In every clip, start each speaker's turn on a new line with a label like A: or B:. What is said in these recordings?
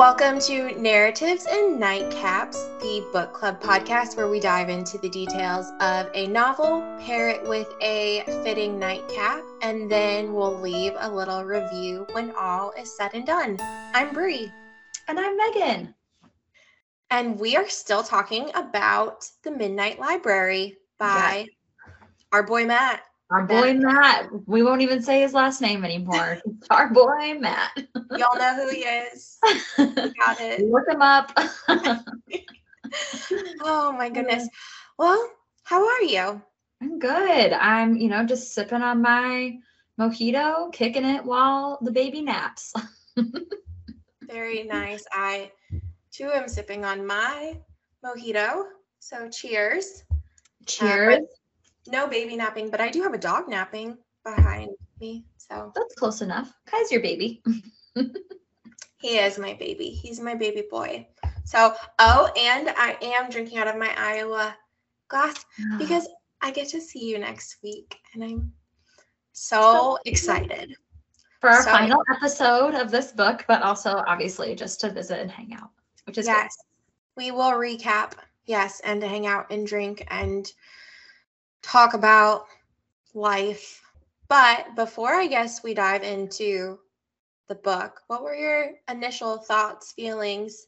A: Welcome to Narratives and Nightcaps, the book club podcast where we dive into the details of a novel, pair it with a fitting nightcap, and then we'll leave a little review when all is said and done. I'm Brie.
B: And I'm Megan.
A: And we are still talking about The Midnight Library by yes. our boy Matt.
B: Our boy Matt. We won't even say his last name anymore. Our boy Matt.
A: Y'all know who he is. got it.
B: Look him up.
A: oh my goodness. Well, how are you?
B: I'm good. I'm, you know, just sipping on my mojito, kicking it while the baby naps.
A: Very nice. I too am sipping on my mojito. So cheers.
B: Cheers. Uh,
A: no baby napping, but I do have a dog napping behind me. So
B: that's close enough. Kai's your baby.
A: he is my baby. He's my baby boy. So, oh, and I am drinking out of my Iowa glass because I get to see you next week. And I'm so, so excited.
B: For our so, final episode of this book, but also obviously just to visit and hang out, which is
A: yes. Great. We will recap, yes, and to hang out and drink and talk about life. But before I guess we dive into the book, what were your initial thoughts, feelings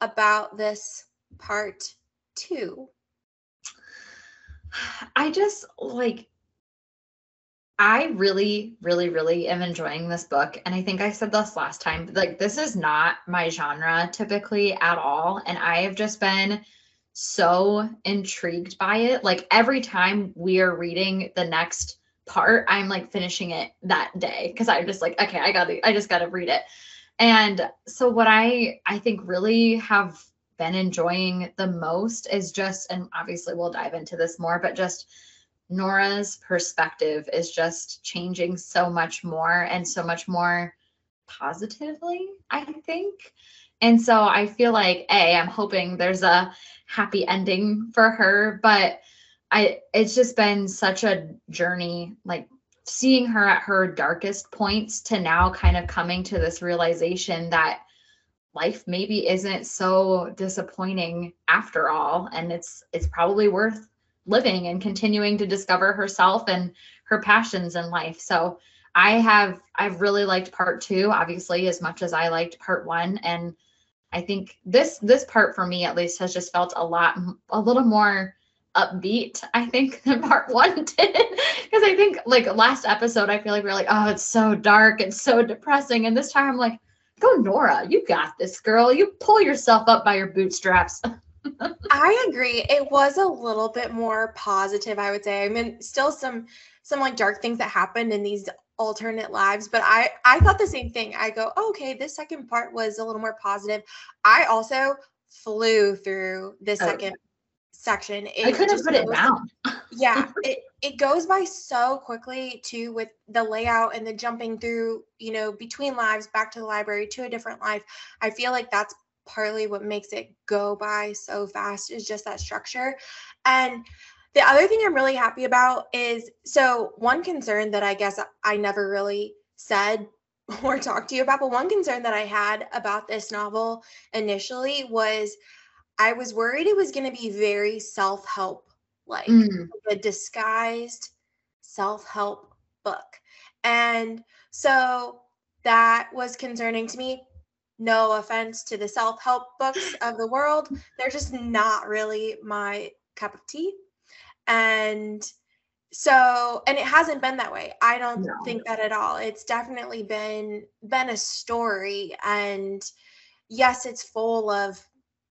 A: about this part two?
B: I just like, I really, really, really am enjoying this book. And I think I said this last time, like, this is not my genre typically at all. And I have just been so intrigued by it. Like every time we are reading the next part, I'm like finishing it that day because I'm just like, okay, I got to, I just got to read it. And so what I I think really have been enjoying the most is just, and obviously we'll dive into this more, but just Nora's perspective is just changing so much more and so much more positively, I think. And so I feel like A, I'm hoping there's a happy ending for her, but I it's just been such a journey like seeing her at her darkest points to now kind of coming to this realization that life maybe isn't so disappointing after all and it's it's probably worth living and continuing to discover herself and her passions in life. So I have I've really liked part 2 obviously as much as I liked part 1 and I think this this part for me at least has just felt a lot a little more upbeat I think than part 1 did. Because I think like last episode I feel like we are like oh it's so dark and so depressing. And this time I'm like go Nora you got this girl. You pull yourself up by your bootstraps.
A: I agree. It was a little bit more positive I would say. I mean still some some like dark things that happened in these alternate lives but i i thought the same thing. I go oh, okay this second part was a little more positive. I also flew through this oh. second section.
B: It i couldn't put it down.
A: Yeah it it goes by so quickly too with the layout and the jumping through you know between lives back to the library to a different life. I feel like that's partly what makes it go by so fast is just that structure. And the other thing I'm really happy about is so one concern that I guess I never really said or talked to you about, but one concern that I had about this novel initially was I was worried it was going to be very self help like mm. a disguised self help book. And so that was concerning to me. No offense to the self help books of the world, they're just not really my cup of tea and so and it hasn't been that way. I don't no. think that at all. It's definitely been been a story. And yes it's full of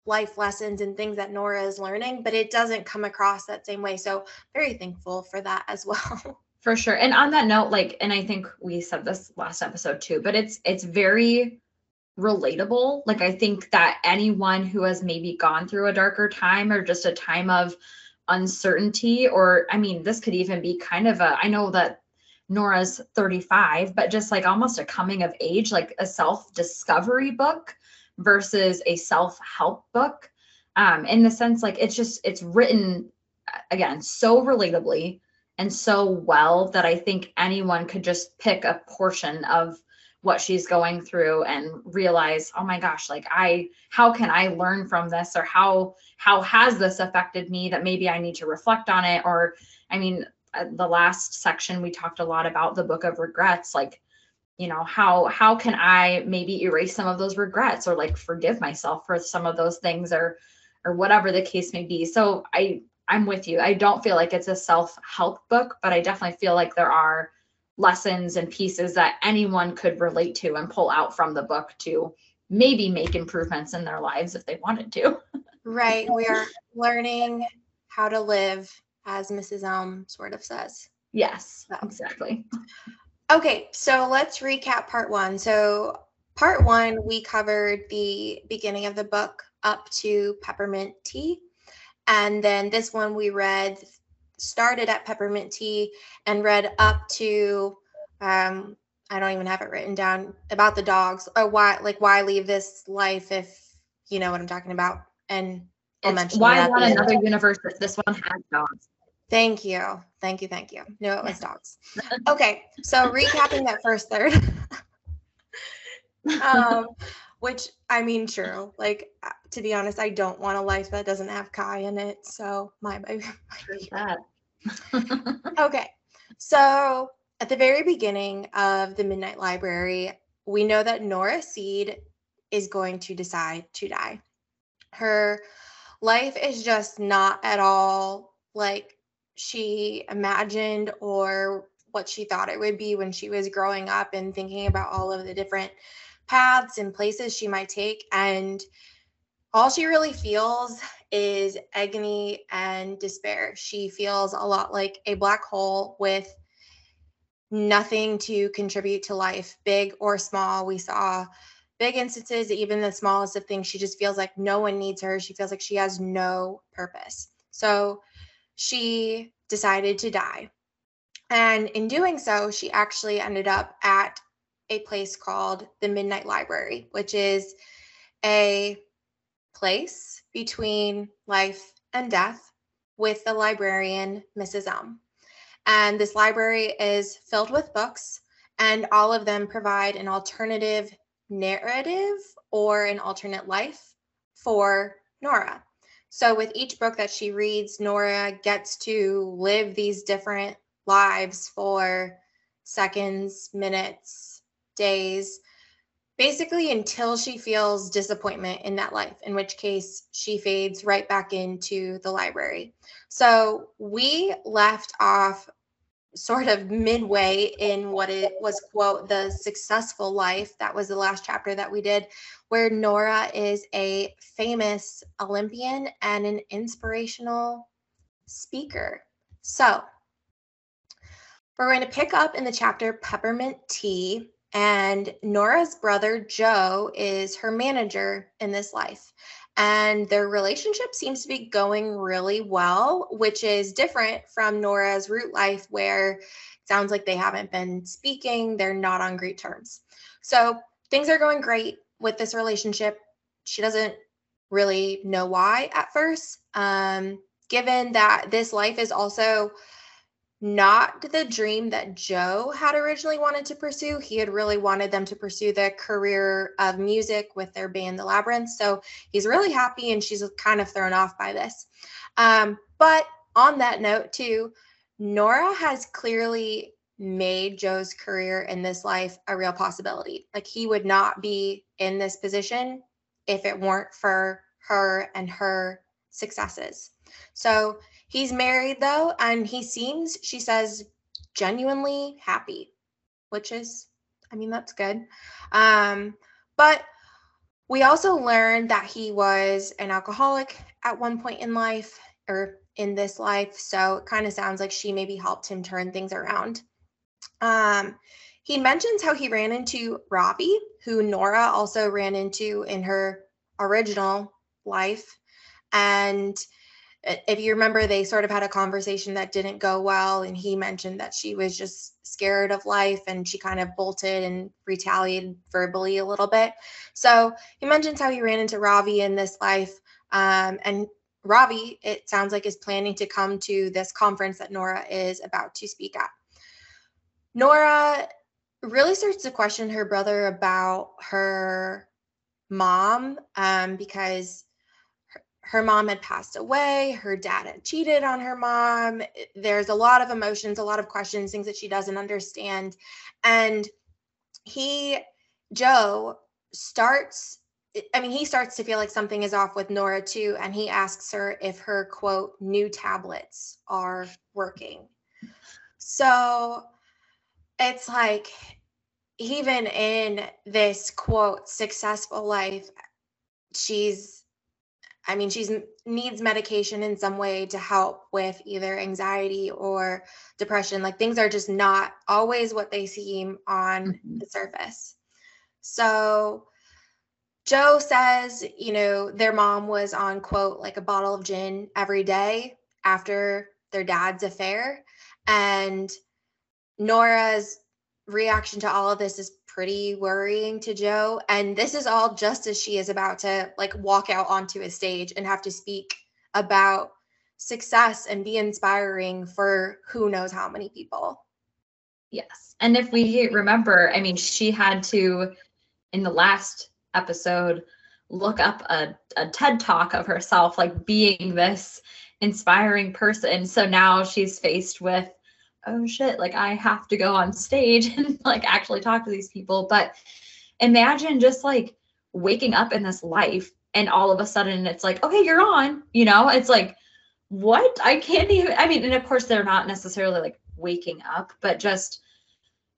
A: life lessons and things that nora is learning but it doesn't come across that same way. So very thankful for that as well.
B: For sure. And on that note like and i think we said this last episode too but it's it's very relatable. Like i think that anyone who has maybe gone through a darker time or just a time of uncertainty or i mean this could even be kind of a i know that nora's 35 but just like almost a coming of age like a self discovery book versus a self help book. Um in the sense like it's just it's written again so relatably and so well that i think anyone could just pick a portion of what she's going through and realize oh my gosh like i how can i learn from this? Or how how has this affected me that maybe i need to reflect on it? Or i mean uh, the last section we talked a lot about the book of regrets like you know how how can i maybe erase some of those regrets or like forgive myself for some of those things or or whatever the case may be? So i i'm with you. I don't feel like it's a self-help book but i definitely feel like there are lessons and pieces that anyone could relate to and pull out from the book to maybe make improvements in their lives if they wanted to.
A: right. We are learning how to live, as Mrs. Elm sort of says.
B: Yes, so. exactly.
A: Okay, so let's recap part one. So, part one, we covered the beginning of the book up to peppermint tea. And then this one we read started at peppermint tea and read up to um, I don't even have it written down about the dogs or why like why leave this life if you know what I'm talking about. And
B: I'll mention why want another universe if this one has dogs.
A: Thank you. Thank you. Thank you. No, it was dogs. Okay. So recapping that first third. um, which I mean, true. Like uh, to be honest, I don't want a life that doesn't have Kai in it. So my, my, my okay. So at the very beginning of the Midnight Library, we know that Nora Seed is going to decide to die. Her life is just not at all like she imagined or what she thought it would be when she was growing up and thinking about all of the different paths and places she might take. And all she really feels is agony and despair. She feels a lot like a black hole with nothing to contribute to life, big or small. We saw big instances, even the smallest of things. She just feels like no one needs her. She feels like she has no purpose. So she decided to die. And in doing so, she actually ended up at a place called the Midnight Library, which is a place between life and death with the librarian, Mrs. Elm. And this library is filled with books, and all of them provide an alternative narrative or an alternate life for Nora. So, with each book that she reads, Nora gets to live these different lives for seconds, minutes, days, basically until she feels disappointment in that life, in which case she fades right back into the library. So we left off sort of midway in what it was quote the successful life. That was the last chapter that we did where nora is a famous olympian and an inspirational speaker. So we're going to pick up in the chapter peppermint tea and Nora's brother, Joe, is her manager in this life. And their relationship seems to be going really well, which is different from Nora's root life, where it sounds like they haven't been speaking, they're not on great terms. So things are going great with this relationship. She doesn't really know why at first. Um, given that this life is also not the dream that Joe had originally wanted to pursue. He had really wanted them to pursue the career of music with their band, The Labyrinth. So he's really happy and she's kind of thrown off by this. Um, but on that note, too, Nora has clearly made Joe's career in this life a real possibility. Like he would not be in this position if it weren't for her and her successes. So He's married though, and he seems, she says, genuinely happy, which is, I mean, that's good. Um, but we also learned that he was an alcoholic at one point in life or in this life. So it kind of sounds like she maybe helped him turn things around. Um, he mentions how he ran into Ravi, who Nora also ran into in her original life. And if you remember, they sort of had a conversation that didn't go well. And he mentioned that she was just scared of life and she kind of bolted and retaliated verbally a little bit. So he mentions how he ran into Ravi in this life. Um, and Ravi, it sounds like, is planning to come to this conference that Nora is about to speak at. Nora really starts to question her brother about her mom um, because her, mom had passed away, her dad had cheated on her mom. Eh, there's a lot of emotions, a lot of questions, things that she doesn't understand. And he, Joe, starts eh, I mean, he starts to feel like something is off with Nora too, and he asks her if her quote new tablets are working. So it's like even in this quote successful life she's i mean she's needs medication in some way to help with either anxiety or depression. Like things are just not always what they seem on mm-hmm. the surface. So joe says you know their mom was on quote like a bottle of gin every day after their dad's affair. And nora's reaction to all of this is pretty worrying to Joe. And this is all just as she is about to like walk out onto a stage and have to speak about success and be inspiring for who knows how many people.
B: Yes. And if we remember, I mean, she had to, in the last episode, look up a, a TED talk of herself, like being this inspiring person. So now she's faced with oh shit, like I have to go on stage and like actually talk to these people. But imagine just like waking up in this life and all of a sudden it's like, okay, you're on, you know, it's like, what? I can't even, I mean, and of course they're not necessarily like waking up, but just,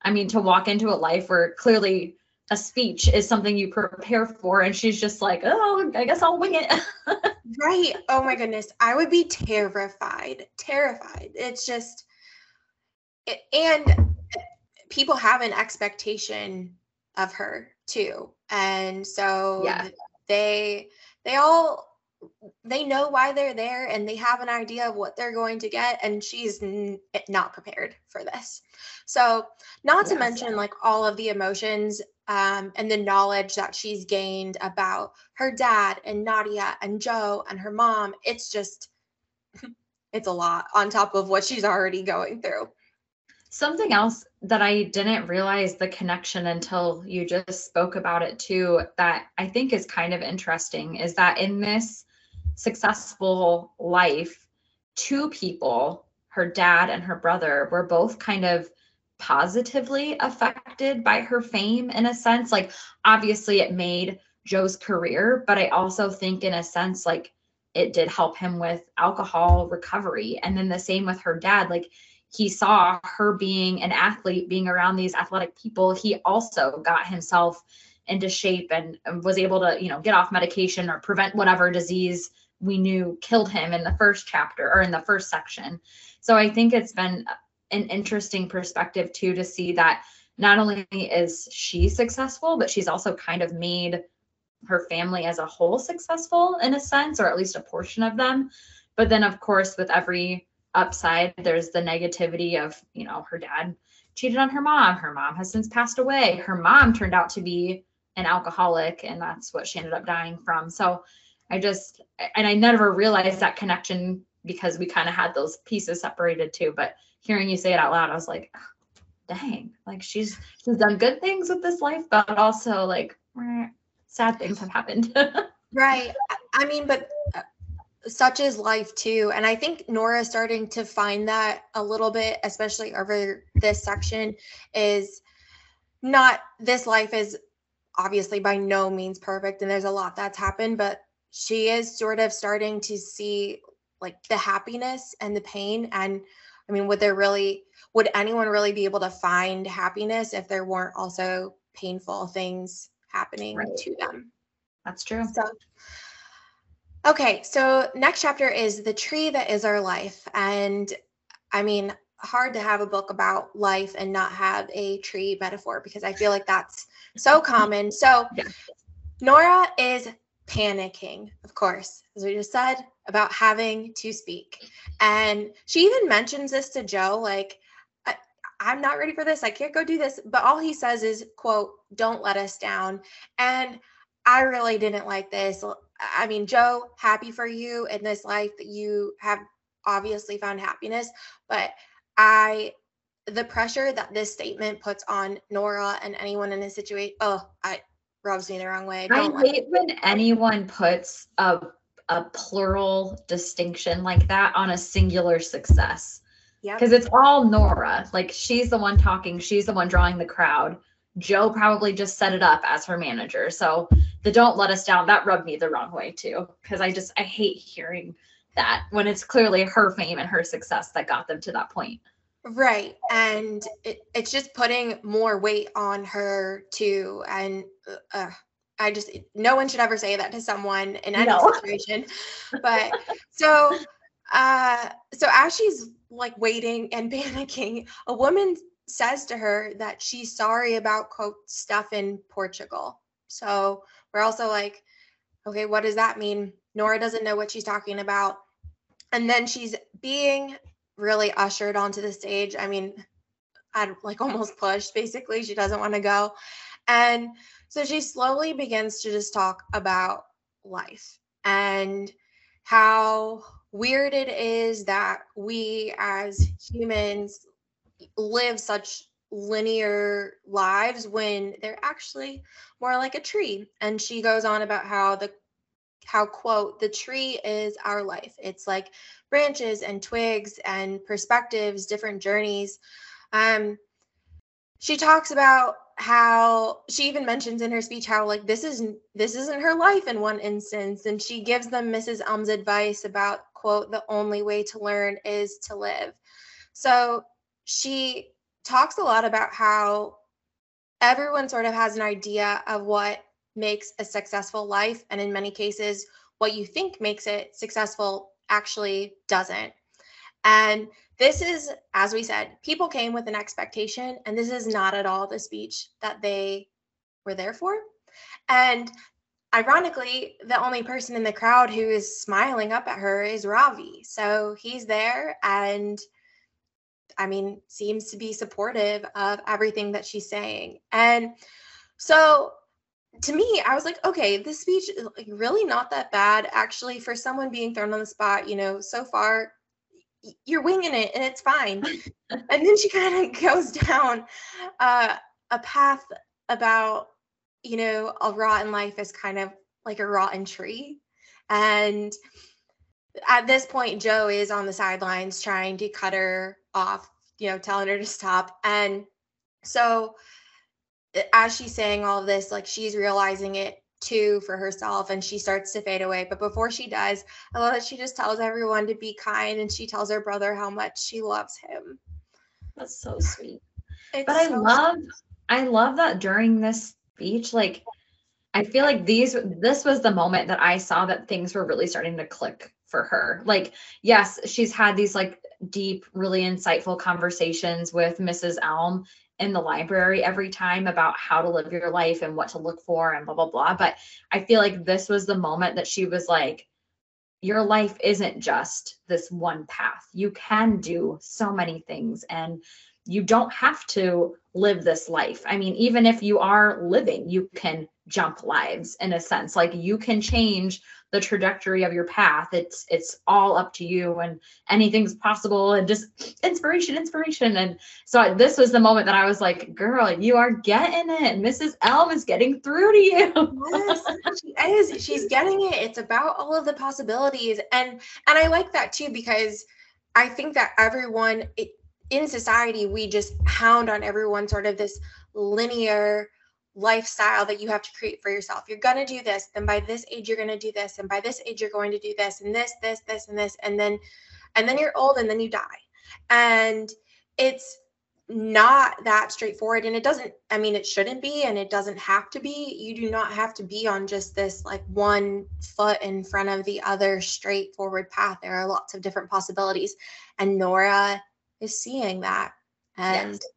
B: I mean, to walk into a life where clearly a speech is something you prepare for and she's just like oh i guess i'll wing it.
A: Right. Oh my goodness. I would be terrified terrified. It's just and people have an expectation of her too. And so yeah. they they all they know why they're there and they have an idea of what they're going to get and she's n- not prepared for this. So not to mention like all of the emotions um, and the knowledge that she's gained about her dad and nadia and joe and her mom it's just it's a lot on top of what she's already going through
B: Something else that I didn't realize the connection until you just spoke about it too, that I think is kind of interesting is that in this successful life, two people, her dad and her brother, were both kind of positively affected by her fame in a sense. Like, obviously, it made Joe's career, but I also think, in a sense, like it did help him with alcohol recovery. And then the same with her dad. Like, he saw her being an athlete, being around these athletic people, he also got himself into shape and, was able to, you know, get off medication or prevent whatever disease we knew killed him in the first chapter or in the first section. So I think it's been an interesting perspective too to see that not only is she successful, but she's also kind of made her family as a whole successful in a sense, or at least a portion of them. But then, of course, with every upside. There's the negativity of you know her dad cheated on her mom. Her mom has since passed away. Her mom turned out to be an alcoholic and that's what she ended up dying from. So i just and i never realized that connection because we kind of had those pieces separated too. But hearing you say it out loud i was like dang like she's she's done good things with this life but also like sad things have happened.
A: Right. I mean but uh, such is life too. And i think nora is starting to find that a little bit especially over this section is not this life is obviously by no means perfect and there's a lot that's happened but she is sort of starting to see like the happiness and the pain. And i mean would there really would anyone really be able to find happiness if there weren't also painful things happening right. to them?
B: That's true.
A: So Okay, so next chapter is The Tree That Is Our Life. And I mean, hard to have a book about life and not have a tree metaphor because I feel like that's so common. So yeah. Nora is panicking, of course, as we just said, about having to speak. And she even mentions this to Joe, like, I, I'm not ready for this. I can't go do this. But all he says is, quote, don't let us down. And I really didn't like this. I mean, Joe, happy for you in this life that you have obviously found happiness, but I the pressure that this statement puts on Nora and anyone in this situation. Oh, I rubs me the wrong way.
B: I, I hate when anyone puts a a plural distinction like that on a singular success. Yeah. Because it's all Nora. Like she's the one talking, she's the one drawing the crowd. Joe probably just set it up as her manager. So the don't let us down, that rubbed me the wrong way too. Cause I just I hate hearing that when it's clearly her fame and her success that got them to that point.
A: Right. And it, it's just putting more weight on her too. And uh, I just, no one should ever say that to someone in any no. situation. But so, uh, so as she's like waiting and panicking, a woman says to her that she's sorry about quote stuff in Portugal. So we're also like, okay, what does that mean? Nora doesn't know what she's talking about. And then she's being really ushered onto the stage. I mean, I'd like almost pushed basically. She doesn't want to go. And so she slowly begins to just talk about life and how weird it is that we as humans live such linear lives when they're actually more like a tree. And she goes on about how the how quote the tree is our life. It's like branches and twigs and perspectives different journeys. Um she talks about how she even mentions in her speech how like this isn't this isn't her life in one instance. And she gives them mrs elm's advice about quote the only way to learn is to live. So she talks a lot about how everyone sort of has an idea of what makes a successful life. And in many cases, what you think makes it successful actually doesn't. And this is, as we said, people came with an expectation, and this is not at all the speech that they were there for. And ironically, the only person in the crowd who is smiling up at her is Ravi. So he's there and I mean, seems to be supportive of everything that she's saying. And so to me, I was like, okay, this speech is like really not that bad actually for someone being thrown on the spot. You know, so far you're winging it and it's fine. and then she kind of goes down uh, a path about, you know, a rotten life is kind of like a rotten tree. And at this point, Joe is on the sidelines trying to cut her off, you know, telling her to stop. And so as she's saying all of this, like she's realizing it too for herself and she starts to fade away. But before she does, I love that she just tells everyone to be kind and she tells her brother how much she loves him.
B: That's so sweet. It's but I so love sweet. I love that during this speech, like I feel like these this was the moment that I saw that things were really starting to click for her. Like, yes, she's had these like deep, really insightful conversations with Mrs. Elm in the library every time about how to live your life and what to look for and blah blah blah but i feel like this was the moment that she was like your life isn't just this one path you can do so many things and you don't have to live this life. I mean even if you are living you can jump lives in a sense. Like you can change the trajectory of your path. It's it's all up to you and anything's possible and just inspiration inspiration. And so this was the moment that i was like girl you are getting it. Mrs elm is getting through to you.
A: Yes she is. She's getting it. It's about all of the possibilities. And and i like that too because i think that everyone in society we just hound on everyone sort of this linear lifestyle that you have to create for yourself. You're going to do this, then by this age you're going to do this, and by this age you're going to do this and this this this and this and then and then you're old and then you die. And it's not that straightforward and it doesn't I mean it shouldn't be and it doesn't have to be. You do not have to be on just this like one foot in front of the other straightforward path. There are lots of different possibilities and Nora is seeing that. And yes.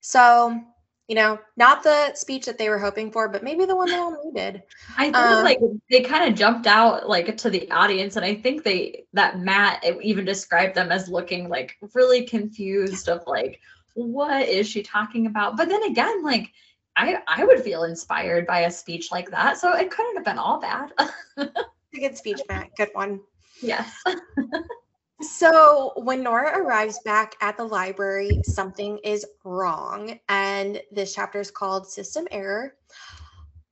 A: so you know, not the speech that they were hoping for, but maybe the one they all needed.
B: I think um, like they kind of jumped out like to the audience, and I think they that Matt even described them as looking like really confused of like what is she talking about? But then again, like I I would feel inspired by a speech like that, so it couldn't have been all bad.
A: a good speech, Matt. Good one.
B: Yes.
A: So when Nora arrives back at the library, something is wrong. And this chapter is called System Error.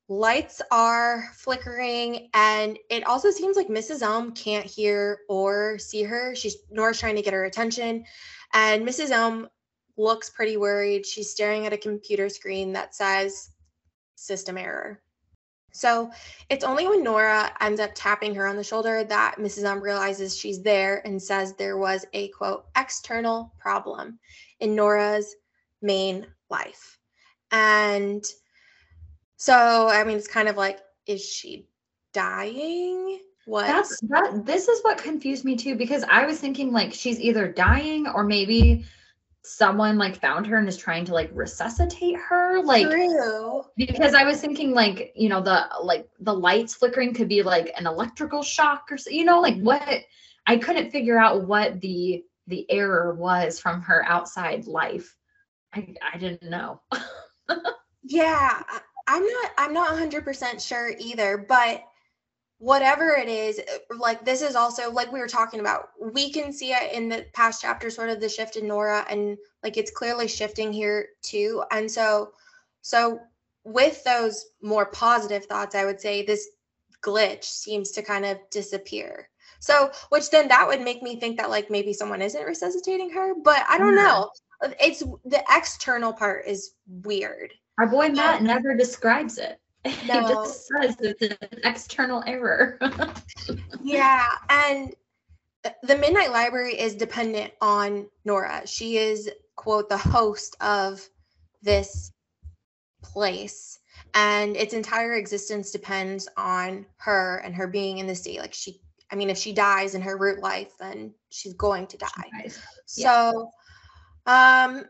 A: Lights are flickering, and it also seems like Mrs. Elm can't hear or see her. She's Nora's trying to get her attention, and Mrs. Elm looks pretty worried. She's staring at a computer screen that says system error. So it's only when Nora ends up tapping her on the shoulder that Mrs. Um realizes she's there and says there was a quote external problem in Nora's main life. And so, I mean, it's kind of like, is she dying?
B: What? That's that. This is what confused me too, because I was thinking like she's either dying or maybe someone like found her and is trying to like resuscitate her like True. because i was thinking like you know the like the lights flickering could be like an electrical shock or so you know like what i couldn't figure out what the the error was from her outside life i i didn't know
A: yeah i'm not i'm not 100% sure either but whatever it is uh, like this is also like we were talking about we can see it in the past chapter sort of the shift in nora and like it's clearly shifting here too. And so so with those more positive thoughts i would say this glitch seems to kind of disappear. So which then that would make me think that like maybe someone isn't resuscitating her but i don't know. It's the external part is weird.
B: Our boy matt um, never describes it No. It just says it's an external error.
A: yeah. And the Midnight Library is dependent on Nora. She is, quote, the host of this place. And its entire existence depends on her and her being in the state. Like she, I mean, if she dies in her root life, then she's going to die. So, yeah. um,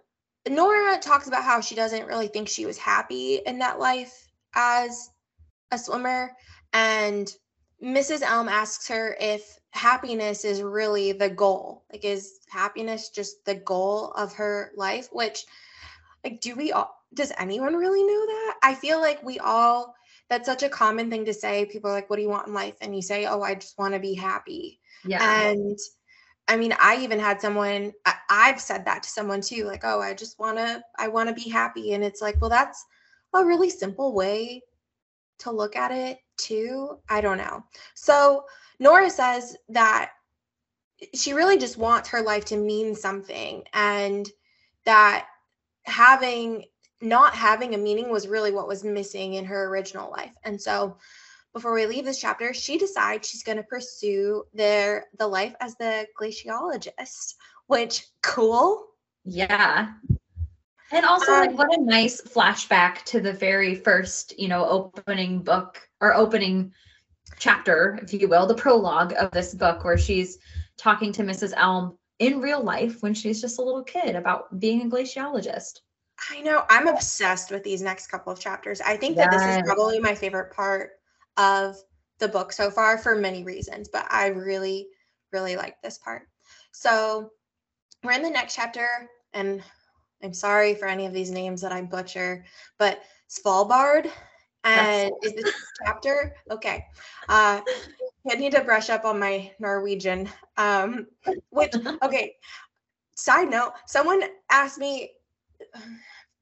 A: Nora talks about how she doesn't really think she was happy in that life as a swimmer and Mrs. Elm asks her if happiness is really the goal. Like, is happiness just the goal of her life? Which, like, do we all, does anyone really know that? I feel like we all, that's such a common thing to say. People are like, what do you want in life? And you say, oh, I just want to be happy. Yeah. And I mean, I even had someone, I, I've said that to someone too, like, oh, I just want to, I want to be happy. And it's like, well, that's, a really simple way to look at it too. I don't know. So Nora says that she really just wants her life to mean something and that having not having a meaning was really what was missing in her original life. And so before we leave this chapter, she decides she's going to pursue their the life as the glaciologist, which cool.
B: Yeah. And also, um, like, what a nice flashback to the very first, you know, opening book or opening chapter, if you will, the prologue of this book, where she's talking to Mrs. Elm in real life when she's just a little kid about being a glaciologist.
A: I know. I'm obsessed with these next couple of chapters. I think that this is probably my favorite part of the book so far for many reasons, but I really, really like this part. So we're in the next chapter, and I'm sorry for any of these names that I butcher, but Svalbard and is this chapter? Okay. Uh, I need to brush up on my Norwegian. Um, which okay. Side note: Someone asked me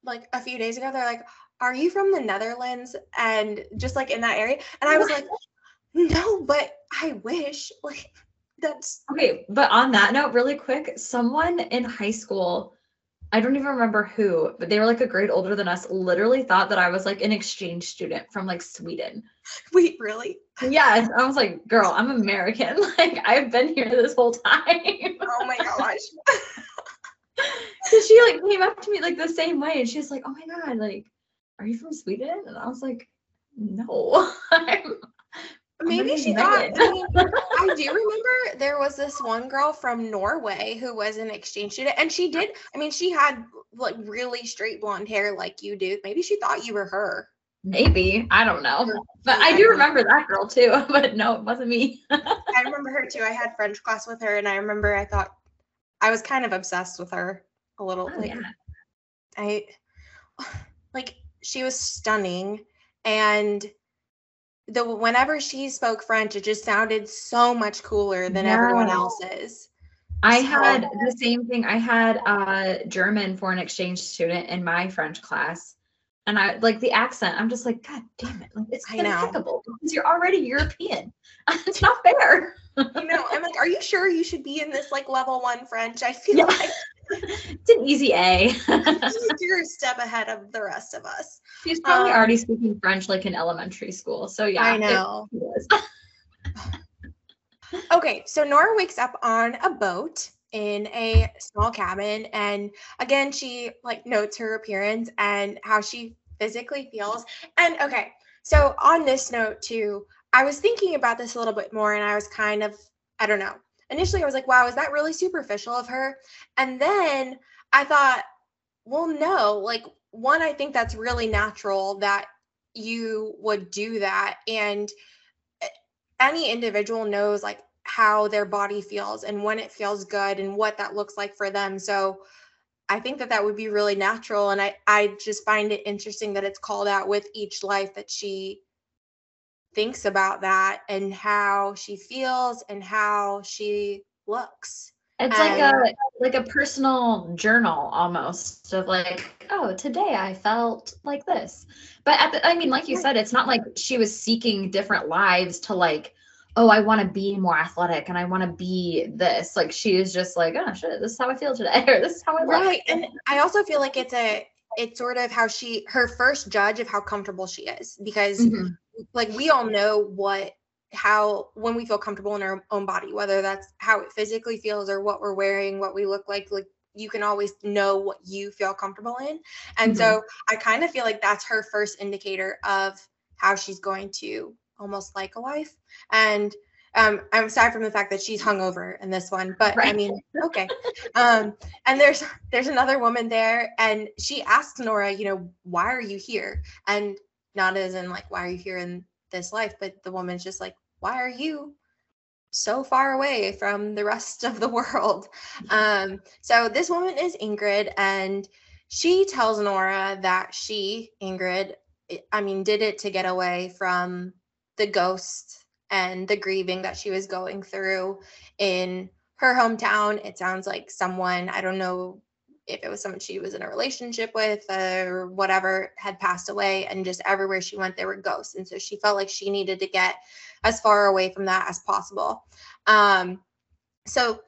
A: like a few days ago. They're like, "Are you from the Netherlands?" And just like in that area, and I was like, "No, but I wish." Like that's
B: okay. But on that note, really quick, someone in high school I don't even remember who, but they were like a grade older than us, literally thought that I was like an exchange student from like Sweden.
A: Wait, really?
B: Yes. I was like, girl, I'm American. Like I've been here this whole time.
A: Oh my gosh.
B: so she like came up to me like the same way and she's like, Oh my God, like, are you from Sweden? And I was like, No, I'm
A: Maybe she thought. I, mean, I do remember there was this one girl from Norway who was an exchange student, and she did. I mean, she had like really straight blonde hair like you do. Maybe she thought you were her.
B: Maybe I don't know, but I do remember that girl too. But no, it wasn't me.
A: I remember her too. I had French class with her, and I remember I thought I was kind of obsessed with her a little. Oh, like, yeah. I like she was stunning, and the whenever she spoke French, it just sounded so much cooler than everyone else's.
B: I so, had the same thing. I had a German foreign exchange student in my French class. And I like the accent. I'm just like, God damn it. Like it's impeccable because you're already European. it's not fair.
A: you know, I'm like, are you sure you should be in this like level one French? I feel yeah. like
B: it's an easy A.
A: you're a step ahead of the rest of us.
B: She's probably um, already speaking French like in elementary school. So yeah.
A: I know. okay, so Nora wakes up on a boat in a small cabin and again she like notes her appearance and how she physically feels. And okay, so on this note too, I was thinking about this a little bit more and I was kind of I don't know initially I was like, wow, is that really superficial of her? And then I thought, well, no, like one, I think that's really natural that you would do that. And eh, any individual knows like how their body feels and when it feels good and what that looks like for them. So I think that that would be really natural. And I, I just find it interesting that it's called out with each life that she thinks about that and how she feels and how she looks.
B: It's and, like a like a personal journal almost of like, oh, today I felt like this. But at the, I mean, like you said, it's not like she was seeking different lives to like, oh, I want to be more athletic and I want to be this. Like she is just like, oh shit, this is how I feel today, or this is how I look.
A: Right. And I also feel like it's a it's sort of how she her first judge of how comfortable she is because mm-hmm. like we all know what how when we feel comfortable in our own body whether that's how it physically feels or what we're wearing what we look like like you can always know what you feel comfortable in. And mm-hmm. so i kind of feel like that's her first indicator of how she's going to almost like a wife. And um, I'm aside from the fact that she's hungover in this one, but right. I mean, okay. Um, and there's there's another woman there, and she asks Nora, you know, why are you here? And not as in like why are you here in this life but the woman's just like why are you so far away from the rest of the world um so this woman is ingrid and she tells nora that she ingrid i mean did it to get away from the ghost and the grieving that she was going through in her hometown. It sounds like someone i don't know if it was someone she was in a relationship with or whatever had passed away and just everywhere she went there were ghosts. And so she felt like she needed to get as far away from that as possible. Um so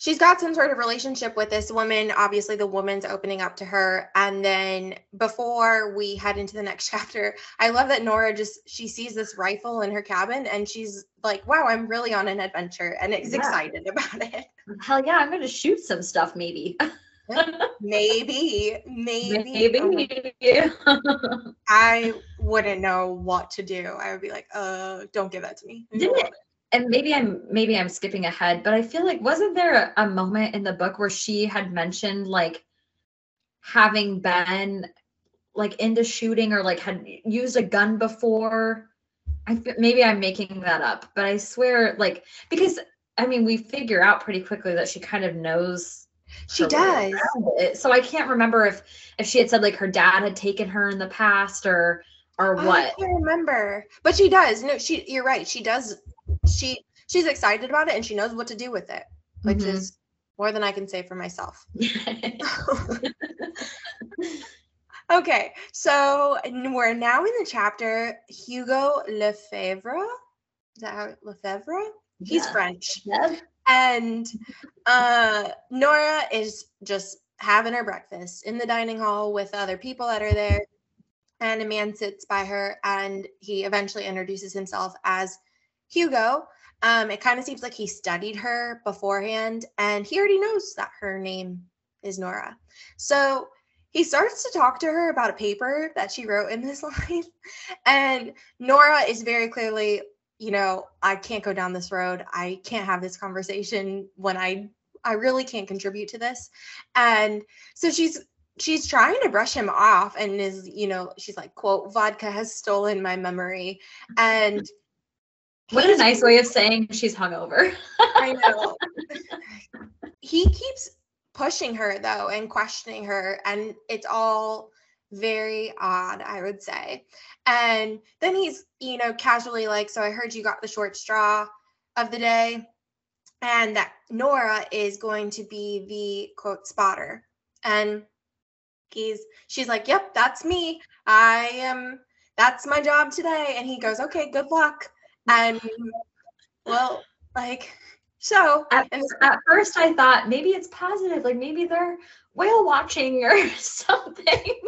A: she's got some sort of relationship with this woman obviously the woman's opening up to her and then before we head into the next chapter i love that nora just she sees this rifle in her cabin and she's like wow i'm really on an adventure and is yeah. excited about it
B: hell yeah i'm going to shoot some stuff maybe
A: maybe, maybe, maybe. I wouldn't know what to do. I would be like, uh, don't give that to me.
B: Didn't it, and maybe I'm maybe I'm skipping ahead, but I feel like wasn't there a, a moment in the book where she had mentioned like having been like into shooting or like had used a gun before? I maybe I'm making that up, but I swear like because I mean we figure out pretty quickly that she kind of knows
A: she does.
B: So I can't remember if if she had said like her dad had taken her in the past or or oh, what. I
A: can't remember, but she does. No, she. You're right. She does. She she's excited about it and she knows what to do with it, which mm-hmm. is more than I can say for myself. okay, so we're now in the chapter Hugo Lefebvre. Is that how Lefebvre? He's yeah. French. Yeah and uh, Nora is just having her breakfast in the dining hall with other people that are there. And a man sits by her and he eventually introduces himself as Hugo. Um, it kind of seems like he studied her beforehand and he already knows that her name is Nora. So he starts to talk to her about a paper that she wrote in this life. And Nora is very clearly you know, I can't go down this road. I can't have this conversation when I I really can't contribute to this. And so she's she's trying to brush him off and is, you know, she's like, quote, vodka has stolen my memory. And
B: what a nice way of saying she's hungover. I know.
A: he keeps pushing her though and questioning her and it's all very odd, I would say. And then he's, you know, casually like, So I heard you got the short straw of the day. and that Nora is going to be the quote spotter. And he's she's like, "Yep, that's me. I am that's my job today." And he goes, "Okay, good luck." And well, like so
B: at, at first I thought maybe it's positive, like maybe they're whale watching or something.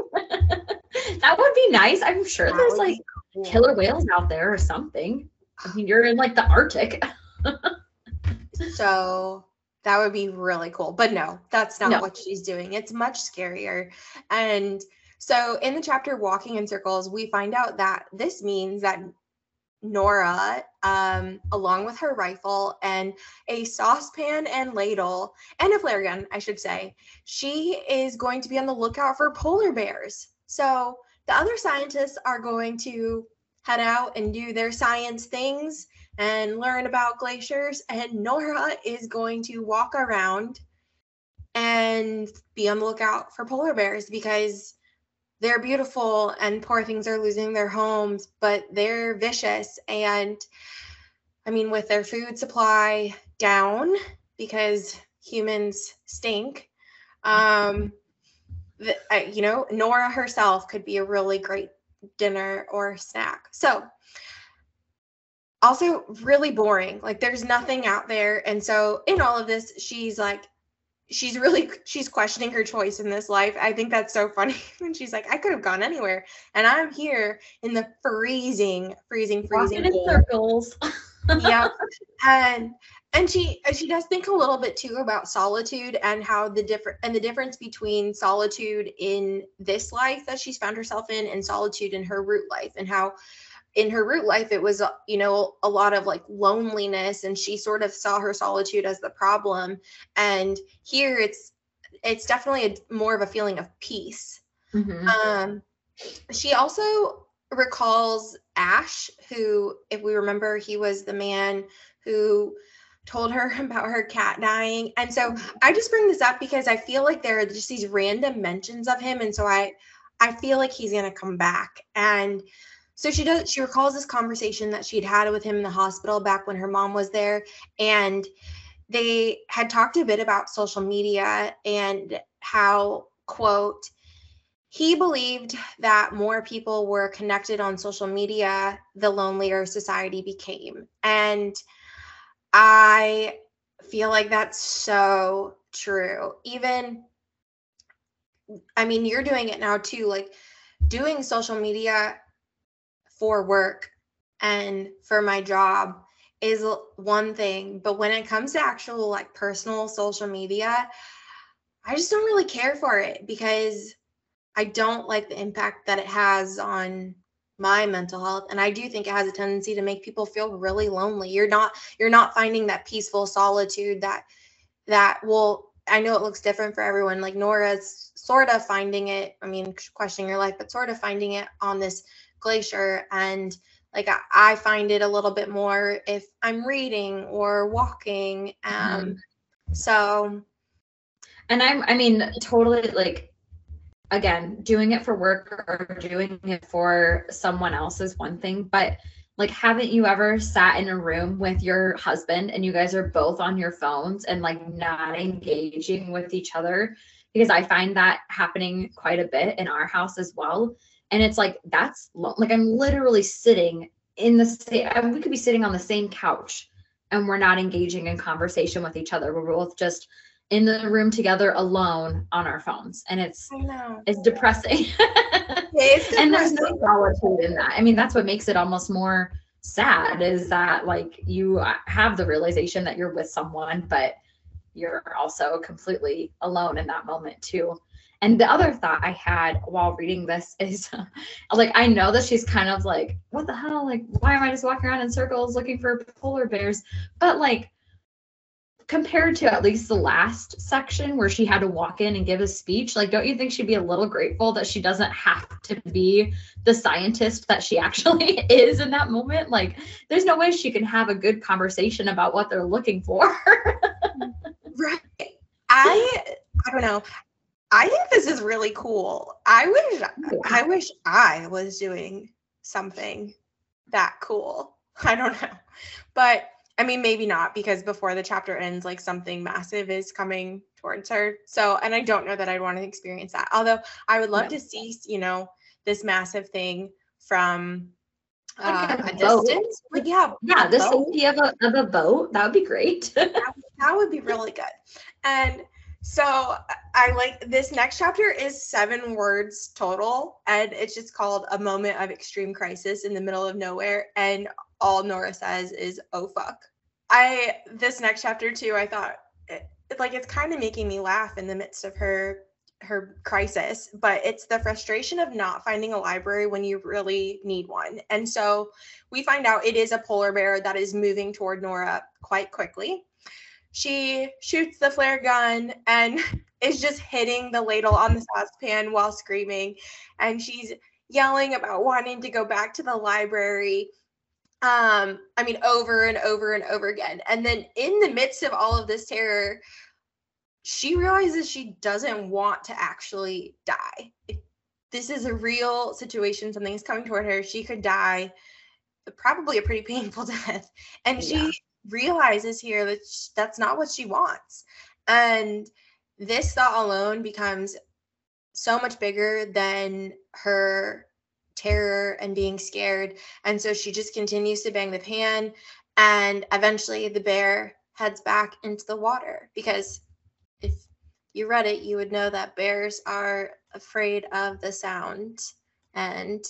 B: that would be nice. I'm sure that there's like cool. killer whales out there or something. I mean, you're in like the Arctic.
A: so that would be really cool. But no, that's not no. what she's doing. It's much scarier. And so in the chapter Walking in Circles, we find out that this means that Nora, um, along with her rifle and a saucepan and ladle and a flare gun, I should say, she is going to be on the lookout for polar bears. So the other scientists are going to head out and do their science things and learn about glaciers. And Nora is going to walk around and be on the lookout for polar bears because they're beautiful and poor things are losing their homes, but they're vicious. And I mean, with their food supply down because humans stink, um, the, uh, you know, Nora herself could be a really great dinner or snack. So, also really boring. Like there's nothing out there. And so in all of this, she's like, she's really she's questioning her choice in this life. I think that's so funny and she's like, I could have gone anywhere, and I'm here in the freezing, freezing, freezing
B: in circles.
A: yeah, and and she she does think a little bit too about solitude and how the different and the difference between solitude in this life that she's found herself in and solitude in her root life and how in her root life it was you know a lot of like loneliness and she sort of saw her solitude as the problem. And here it's it's definitely a, more of a feeling of peace. Mm-hmm. um she also recalls ash who if we remember he was the man who told her about her cat dying. And so i just bring this up because i feel like there are just these random mentions of him. And so i i feel like he's going to come back. And so she does she recalls this conversation that she'd had with him in the hospital back when her mom was there and they had talked a bit about social media and how quote he believed that more people were connected on social media the lonelier society became. And i feel like that's so true. Even i mean you're doing it now too like doing social media for work and for my job is one thing but when it comes to actual like personal social media i just don't really care for it because i don't like the impact that it has on my mental health and i do think it has a tendency to make people feel really lonely. You're not you're not finding that peaceful solitude that that will i know it looks different for everyone like nora's sort of finding it i mean questioning your life but sort of finding it on this glacier and like I, I find it a little bit more if i'm reading or walking um mm-hmm. so
B: and i'm i mean totally like again doing it for work or doing it for someone else is one thing but like haven't you ever sat in a room with your husband and you guys are both on your phones and like not engaging with each other because i find that happening quite a bit in our house as well and it's like that's like i'm literally sitting in the same we could be sitting on the same couch and we're not engaging in conversation with each other. We're both just in the room together alone on our phones. And it's it's depressing. It's and there's no solitude in that. I mean that's what makes it almost more sad is that like you have the realization that you're with someone but you're also completely alone in that moment too and the other thought I had while reading this is like, I know that she's kind of like, what the hell? Like, why am I just walking around in circles looking for polar bears? But like, compared to at least the last section where she had to walk in and give a speech, like, don't you think she'd be a little grateful that she doesn't have to be the scientist that she actually is in that moment? Like, there's no way she can have a good conversation about what they're looking for.
A: right. I I don't know. I think this is really cool. I wish I wish I was doing something that cool. I don't know. But I mean, maybe not because before the chapter ends, like something massive is coming towards her. So, and I don't know that I'd want to experience that. Although I would love to see, you know, this massive thing from uh, a, a distance.
B: Like, yeah, yeah, the safety of a of a boat. That would be great.
A: that, that would be really good. And so I like this next chapter is seven words total, and it's just called A Moment of Extreme Crisis in the Middle of Nowhere. And all Nora says is, oh fuck. I, this next chapter too, I thought it, like it's kind of making me laugh in the midst of her her crisis but it's the frustration of not finding a library when you really need one and so we find out it is a polar bear that is moving toward nora quite quickly she shoots the flare gun and is just hitting the ladle on the saucepan while screaming. And she's yelling about wanting to go back to the library. Um, I mean, over and over and over again. And then in the midst of all of this terror, she realizes she doesn't want to actually die. This is a real situation. Something is coming toward her. She could die, probably a pretty painful death. And she realizes here that that's not what she wants. And this thought alone becomes so much bigger than her terror and being scared. And so she just continues to bang the pan. And eventually the bear heads back into the water because if you read it, you would know that bears are afraid of the sound. And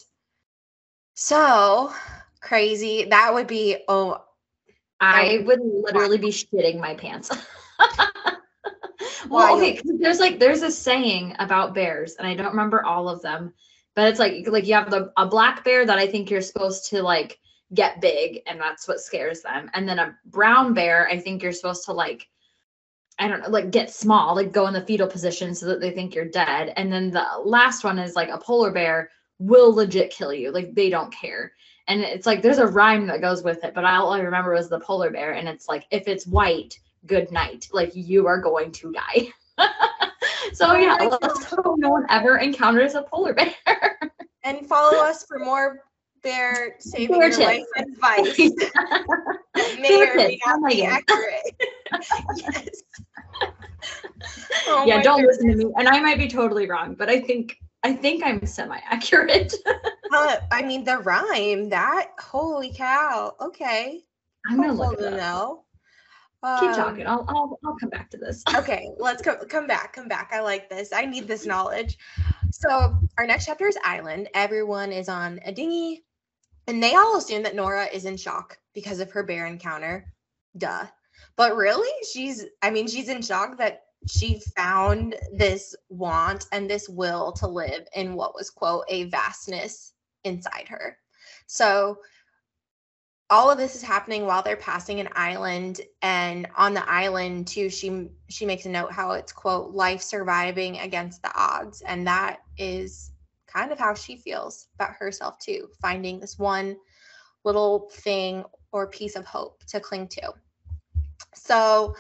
A: so crazy. That would be, oh,
B: I would literally be shitting my pants. well, okay, there's like there's a saying about bears, and I don't remember all of them, but it's like like you have the a black bear that I think you're supposed to like get big, and that's what scares them, and then a brown bear I think you're supposed to like I don't know, like get small, like go in the fetal position so that they think you're dead, and then the last one is like a polar bear will legit kill you, like they don't care and it's like there's a rhyme that goes with it but all i remember was the polar bear and it's like if it's white good night. Like you are going to die. So oh yeah. Let's hope no one ever encounters a polar bear.
A: And follow us for more bear saving bear your life advice. May or may not be oh accurate.
B: Yes. Oh yeah don't goodness. listen to me and i might be totally wrong but i think I think I'm semi accurate.
A: uh, I mean, the rhyme that holy cow. Okay,
B: I'm gonna look to know. Keep um, talking. I'll, I'll I'll come back to this.
A: okay, let's come come back. Come back. I like this. I need this knowledge. So our next chapter is Island. Everyone is on a dinghy, and they all assume that Nora is in shock because of her bear encounter. Duh. But really, she's. I mean, she's in shock that she found this want and this will to live in what was quote a vastness inside her. So all of this is happening while they're passing an island and on the island too she she makes a note how it's quote life surviving against the odds and that is kind of how she feels about herself too finding this one little thing or piece of hope to cling to. So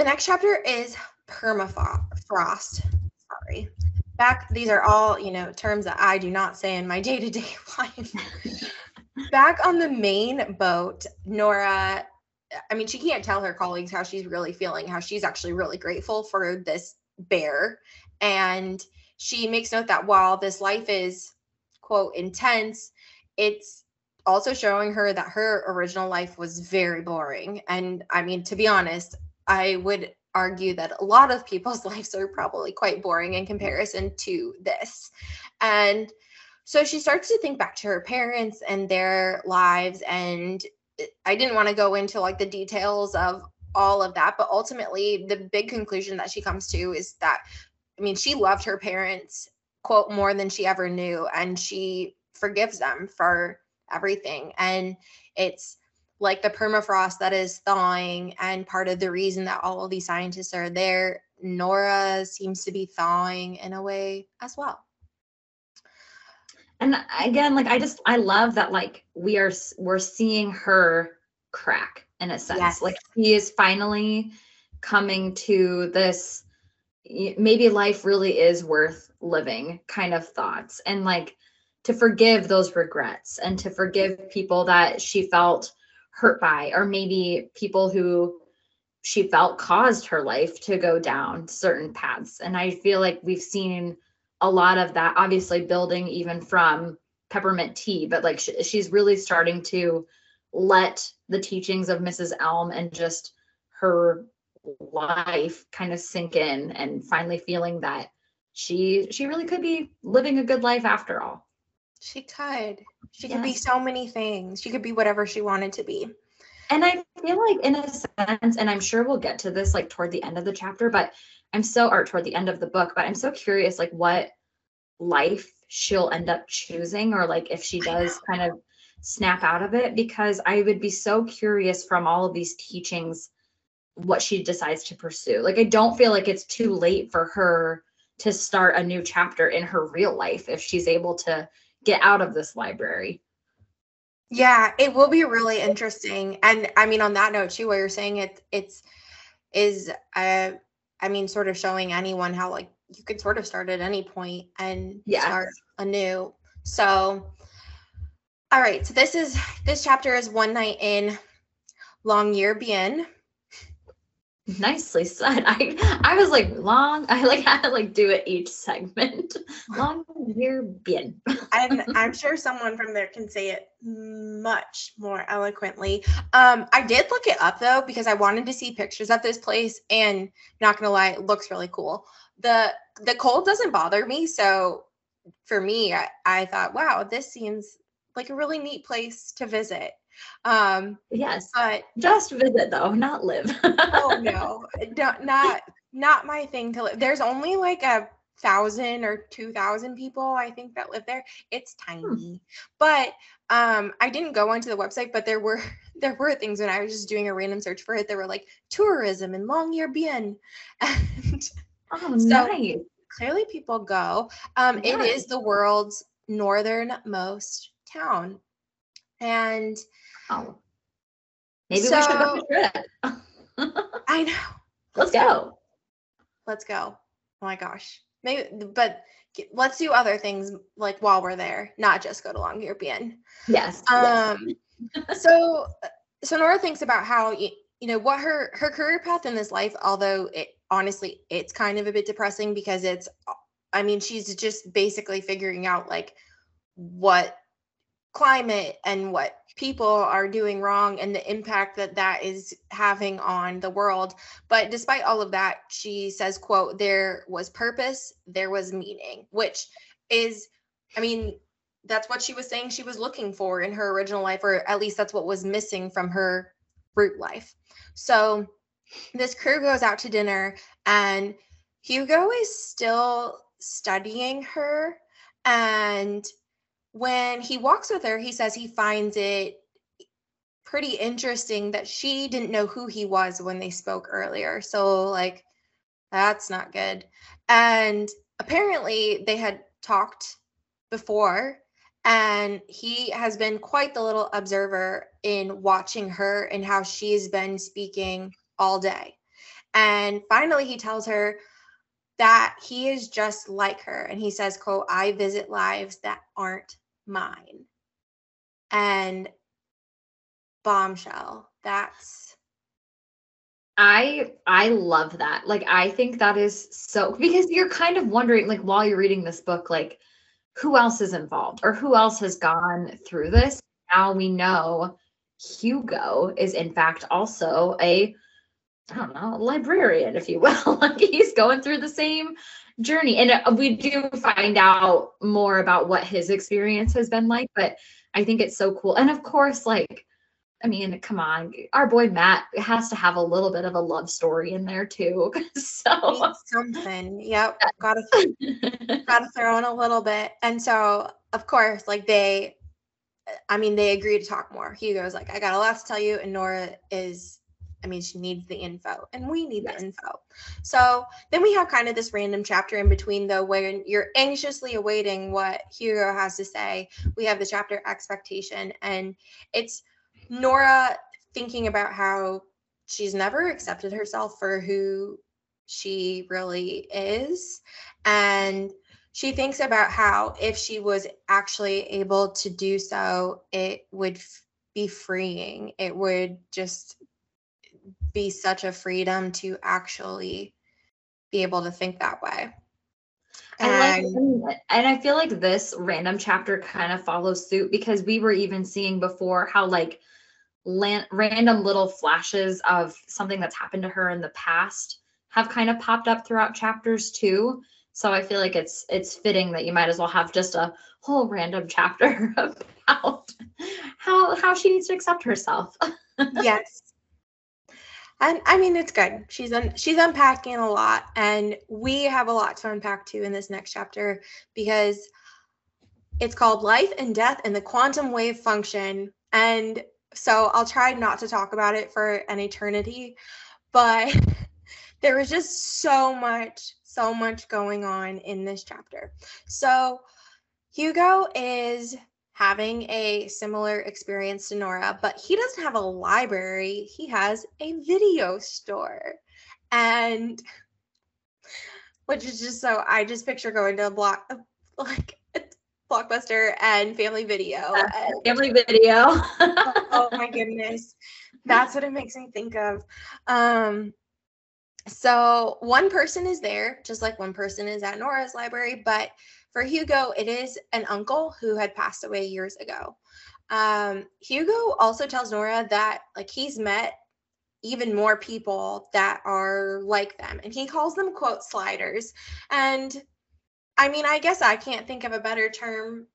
A: the next chapter is permafrost. Sorry. Back, these are all, you know, terms that I do not say in my day to day life. Back on the main boat, Nora, I mean, she can't tell her colleagues how she's really feeling, how she's actually really grateful for this bear. And she makes note that while this life is, quote, intense, it's also showing her that her original life was very boring. And I mean, to be honest, I would argue that a lot of people's lives are probably quite boring in comparison to this. And so she starts to think back to her parents and their lives. And I didn't want to go into like the details of all of that, but ultimately, the big conclusion that she comes to is that, I mean, she loved her parents, quote, more than she ever knew. And she forgives them for everything. And it's, like the permafrost that is thawing and part of the reason that all of these scientists are there nora seems to be thawing in a way as well.
B: And again like i just i love that like we are we're seeing her crack in a sense. Yes. like he is finally coming to this maybe life really is worth living kind of thoughts. And like to forgive those regrets and to forgive people that she felt hurt by, or maybe people who she felt caused her life to go down certain paths. And I feel like we've seen a lot of that, obviously, building even from peppermint tea, but like sh- she's really starting to let the teachings of Mrs. Elm and just her life kind of sink in and finally feeling that she she really could be living a good life after all.
A: She could. She yes. could be so many things. She could be whatever she wanted to be.
B: And I feel like in a sense, and I'm sure we'll get to this like toward the end of the chapter, but I'm so art toward the end of the book, but I'm so curious like what life she'll end up choosing or like if she does kind of snap out of it because I would be so curious from all of these teachings what she decides to pursue. Like I don't feel like it's too late for her to start a new chapter in her real life if she's able to get out of this library.
A: Yeah, it will be really interesting. And I mean on that note too what you're saying it it's is uh I mean sort of showing anyone how like you could sort of start at any point and yes. start anew. So all right, so this is this chapter is one night in Longyearbyen.
B: Nicely said. I I was like long. I like had to like do it each segment. Long year bien.
A: I'm I'm sure someone from there can say it much more eloquently. Um, I did look it up though because I wanted to see pictures of this place, and not gonna lie, it looks really cool. the The cold doesn't bother me, so for me, I, I thought, wow, this seems like a really neat place to visit. Um,
B: yes, but just visit though, not live.
A: oh no, not, not not my thing to live. There's only like a thousand or two thousand people I think that live there. It's hmm. tiny, hmm. but um, I didn't go onto the website, but there were there were things when I was just doing a random search for it. There were like tourism and Longyearbyen, and
B: oh, so nice.
A: Clearly, people go. Um, It is the world's northernmost town. And
B: oh, maybe so, we should book a
A: trip. I know.
B: Let's go.
A: Let's go. Oh my gosh. Maybe, but let's do other things like while we're there, not just go to Long.
B: Yes.
A: Um. Yes. so, so Nora thinks about how you know what her her career path in this life. Although it honestly, it's kind of a bit depressing because it's. I mean, she's just basically figuring out like what climate and what people are doing wrong and the impact that that is having on the world. But despite all of that she says quote there was purpose there was meaning which is i mean that's what she was saying she was looking for in her original life or at least that's what was missing from her root life. So this crew goes out to dinner and hugo is still studying her and when he walks with her, he says he finds it pretty interesting that she didn't know who he was when they spoke earlier. So, like, that's not good. And apparently, they had talked before, and he has been quite the little observer in watching her and how she's been speaking all day. And finally, he tells her that he is just like her. And he says, quote, I visit lives that aren't mine. And bombshell. That's
B: I I love that. Like I think that is so because you're kind of wondering like while you're reading this book like who else is involved or who else has gone through this. Now we know Hugo is in fact also a I don't know, librarian if you will. like he's going through the same journey. And uh, we do find out more about what his experience has been like, but I think it's so cool. And of course, like, I mean, come on, our boy Matt has to have a little bit of a love story in there too. so
A: something, yep, gotta gotta throw in a little bit. And so, of course, like they, I mean, they agree to talk more. Hugo's like, I got a lot to tell you, and Nora is I mean, she needs the info and we need yes. the info. So then we have kind of this random chapter in between, though, where you're anxiously awaiting what Hugo has to say. We have the chapter expectation, and it's Nora thinking about how she's never accepted herself for who she really is. And she thinks about how if she was actually able to do so, it would be freeing. It would just be such a freedom to actually be able to think that way.
B: And, like, and I feel like this random chapter kind of follows suit because we were even seeing before how like land, random little flashes of something that's happened to her in the past have kind of popped up throughout chapters too. So I feel like it's it's fitting that you might as well have just a whole random chapter about how how she needs to accept herself.
A: yes. And I mean it's good. She's un- she's unpacking a lot and we have a lot to unpack too in this next chapter because it's called Life and Death and the Quantum Wave Function and so I'll try not to talk about it for an eternity, but there was just so much, so much going on in this chapter. So Hugo is having a similar experience to Nora, but he doesn't have a library. He has a video store. And which is just so I just picture going to a block like Blockbuster and Family Video. And,
B: family Video.
A: oh, oh my goodness. That's what it makes me think of. Um so one person is there, just like one person is at Nora's library, but for Hugo, it is an uncle who had passed away years ago. Um, Hugo also tells Nora that like he's met even more people that are like them, and he calls them quote sliders. And I mean, I guess I can't think of a better term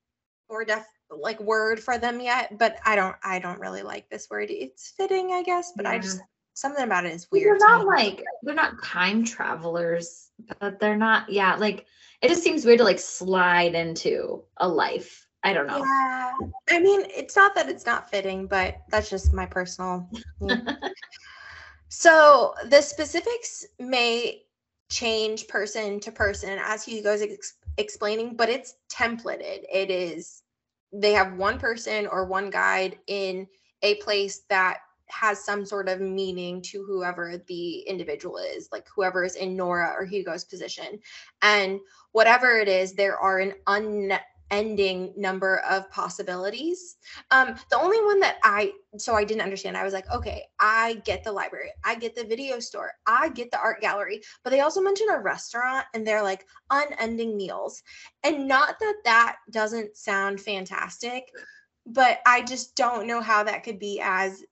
A: or def like word for them yet, but I don't I don't really like this word. It's fitting, I guess, but yeah. I just something about it is weird.
B: They're not like they're not time travelers, but they're not. Yeah, like it just seems weird to like slide into a life. I don't know.
A: Yeah, I mean, it's not that it's not fitting, but that's just my personal. so the specifics may change person to person as he goes ex- explaining, but it's templated. It is they have one person or one guide in a place that has some sort of meaning to whoever the individual is, like whoever is in Nora or Hugo's position. And whatever it is, there are an unending number of possibilities. Um, the only one that I, so I didn't understand, I was like, okay, I get the library, I get the video store, I get the art gallery, but they also mention a restaurant and they're like unending meals. And not that that doesn't sound fantastic but I just don't know how that could be as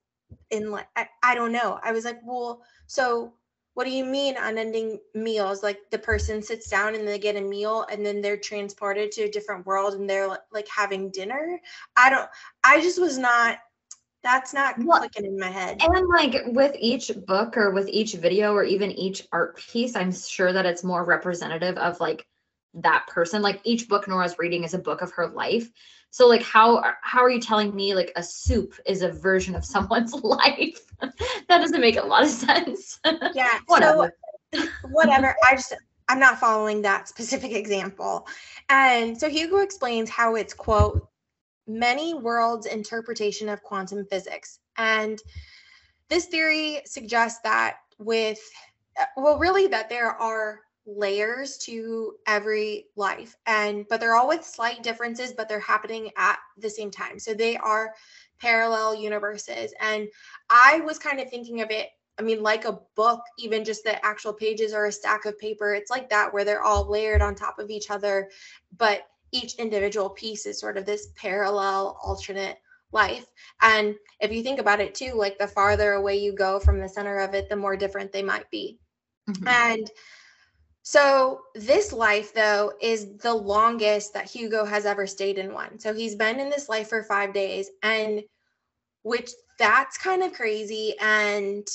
A: in like I, I don't know. I was like, well, so what do you mean unending meals? Like the person sits down and they get a meal and then they're transported to a different world and they're like having dinner. I don't I just was not that's not well, clicking in my head.
B: And like with each book or with each video or even each art piece, I'm sure that it's more representative of like that person. Like each book Nora's reading is a book of her life. So like how how are you telling me like a soup is a version of someone's life? that doesn't make a lot of sense.
A: Yeah. whatever. So, whatever. I just I'm not following that specific example. And so Hugo explains how it's quote many worlds interpretation of quantum physics. And this theory suggests that with well really that there are layers to every life and but they're all with slight differences but they're happening at the same time. So they are parallel universes and i was kind of thinking of it i mean like a book even just the actual pages are a stack of paper. It's like that where they're all layered on top of each other but each individual piece is sort of this parallel alternate life. And if you think about it too like the farther away you go from the center of it the more different they might be. Mm-hmm. and so this life though is the longest that Hugo has ever stayed in one. So he's been in this life for 5 days and which that's kind of crazy and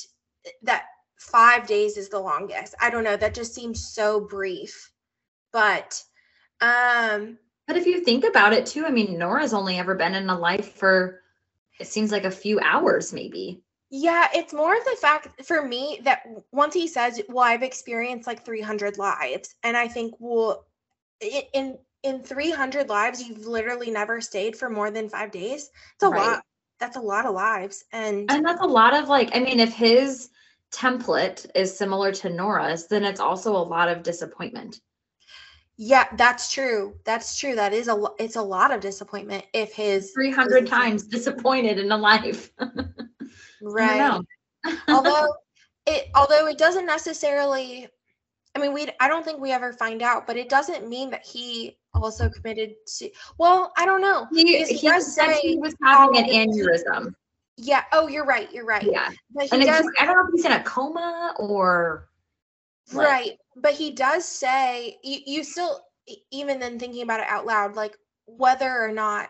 A: that 5 days is the longest. I don't know, that just seems so brief. But um
B: but if you think about it too, I mean Nora's only ever been in a life for it seems like a few hours maybe.
A: Yeah, it's more of the fact for me that once he says, "Well, I've experienced like 300 lives," and I think, well, in in 300 lives, you've literally never stayed for more than five days. It's a right. lot. That's a lot of lives, and
B: and that's a lot of like. I mean, if his template is similar to Nora's, then it's also a lot of disappointment.
A: Yeah, that's true. That's true. That is a lo- it's a lot of disappointment if his
B: 300 times disappointed in a life.
A: right. although it although it doesn't necessarily I mean we I don't think we ever find out, but it doesn't mean that he also committed to well, I don't know.
B: He, he, he said he was having an aneurysm.
A: Yeah. Oh, you're right. You're right.
B: Yeah. But he and does, I don't know if he's in a coma or
A: right. But he does say you, you still even then thinking about it out loud, like whether or not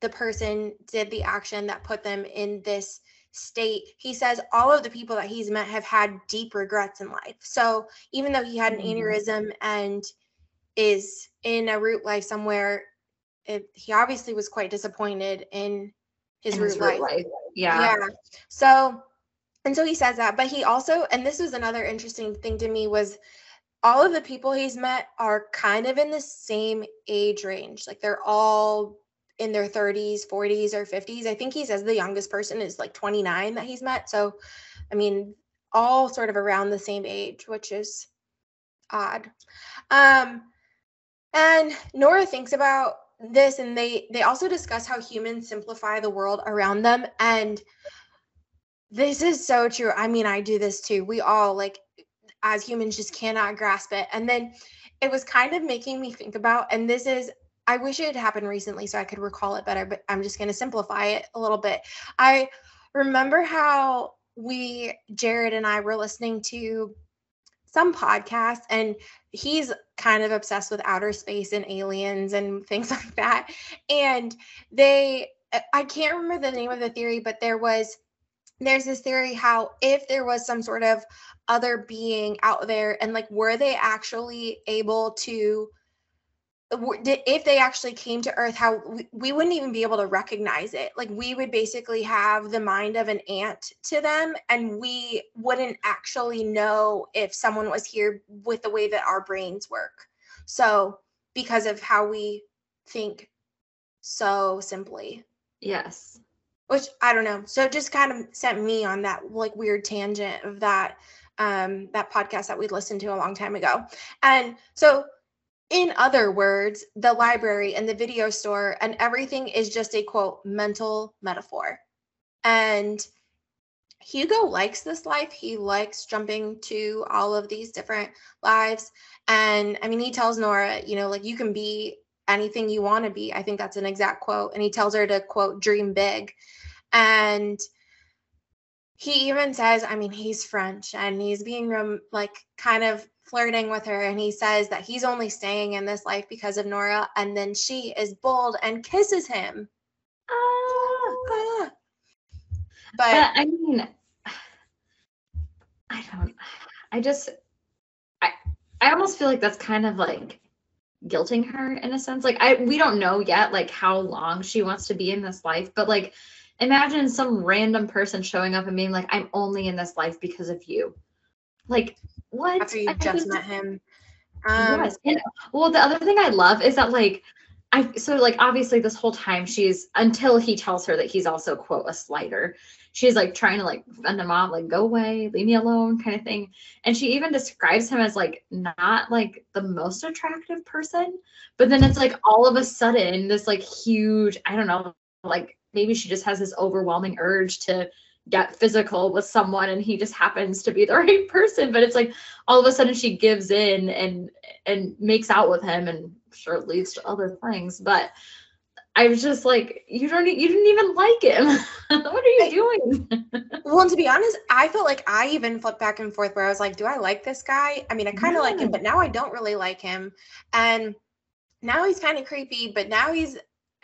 A: the person did the action that put them in this state, he says all of the people that he's met have had deep regrets in life. So even though he had an mm-hmm. aneurysm and is in a root life somewhere, it, he obviously was quite disappointed in his, in root, his life. life.
B: Yeah.
A: Yeah. So, and so he says that, but he also, and this was another interesting thing to me was all of the people he's met are kind of in the same age range. Like they're all in their 30s, 40s, or 50s. I think he says the youngest person is like 29 that he's met. So, I mean, all sort of around the same age, which is odd. Um, and Nora thinks about this and they they also discuss how humans simplify the world around them and this is so true. I mean, I do this too. We all like as humans just cannot grasp it. And then it was kind of making me think about and this is I wish it had happened recently so I could recall it better, but I'm just going to simplify it a little bit. I remember how we Jared and I were listening to some podcast and he's kind of obsessed with outer space and aliens and things like that and they uh, i can't remember the name of the theory but there was there's this theory how if there was some sort of other being out there and like were they actually able to if they actually came to earth how we, wouldn't even be able to recognize it. Like we would basically have the mind of an ant to them and we wouldn't actually know if someone was here with the way that our brains work. So because of how we think so simply.
B: Yes.
A: Which i don't know. So it just kind of sent me on that like weird tangent of that um that podcast that we listened to a long time ago. And so in other words, the library and the video store and everything is just a quote mental metaphor. And Hugo likes this life. He likes jumping to all of these different lives. And I mean, he tells Nora, you know, like you can be anything you want to be. I think that's an exact quote. And he tells her to quote, dream big. And he even says, I mean, he's French and he's being um, like kind of flirting with her and he says that he's only staying in this life because of Nora and then she is bold and kisses him.
B: Ah. But, but I mean I don't I just I I almost feel like that's kind of like guilting her in a sense. Like I we don't know yet like how long she wants to be in this life, but like imagine some random person showing up and being like, I'm only in this life because of you. Like what?
A: After you just met him. Um,
B: yes. And, well, the other thing I love is that like I so like obviously this whole time she's until he tells her that he's also quote a slider. She's like trying to like fend him off, like go away, leave me alone, kind of thing. And she even describes him as like not like the most attractive person. But then it's like all of a sudden this like huge, I don't know, like maybe she just has this overwhelming urge to get physical with someone and he just happens to be the right person but it's like all of a sudden she gives in and and makes out with him and sure leads to other things but I was just like, you don't, you didn't even like him. what are you doing?
A: well, and to be honest, I felt like I even flipped back and forth where I was like, do I like this guy? I mean, I kind of yeah. like him, but now I don't really like him. And now he's kind of creepy, but now he's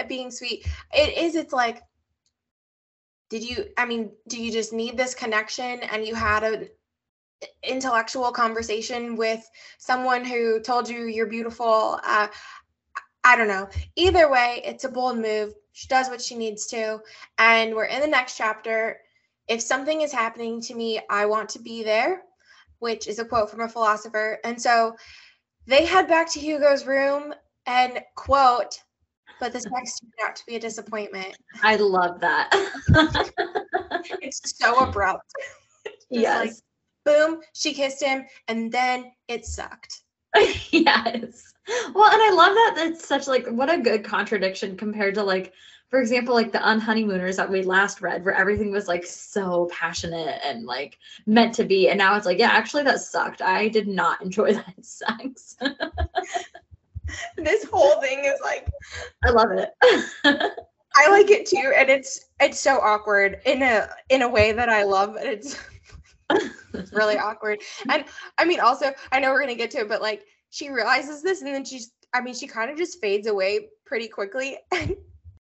A: being sweet. It is, it's like, did you i mean do you just need this connection and you had an intellectual conversation with someone who told you you're beautiful? Uh, i don't know. Either way it's a bold move. She does what she needs to. And we're in the next chapter. If something is happening to me i want to be there which is a quote from a philosopher. And so they head back to hugo's room and quote but this next turned out to be a disappointment.
B: I love that.
A: it's so abrupt.
B: yes. Like,
A: boom, she kissed him, and then it sucked.
B: yes. Well, and I love that that's such like what a good contradiction compared to like for example, like the Unhoneymooners that we last read, where everything was like so passionate and like meant to be. And now it's like, yeah, actually, that sucked. I did not enjoy that sex.
A: this whole thing is like,
B: I love it.
A: I like it too, and it's it's so awkward in a in a way that I love. And it's it's really awkward. And I mean, also, I know we're gonna get to it, but like she realizes this, and then she's, I mean, she kind of just fades away pretty quickly.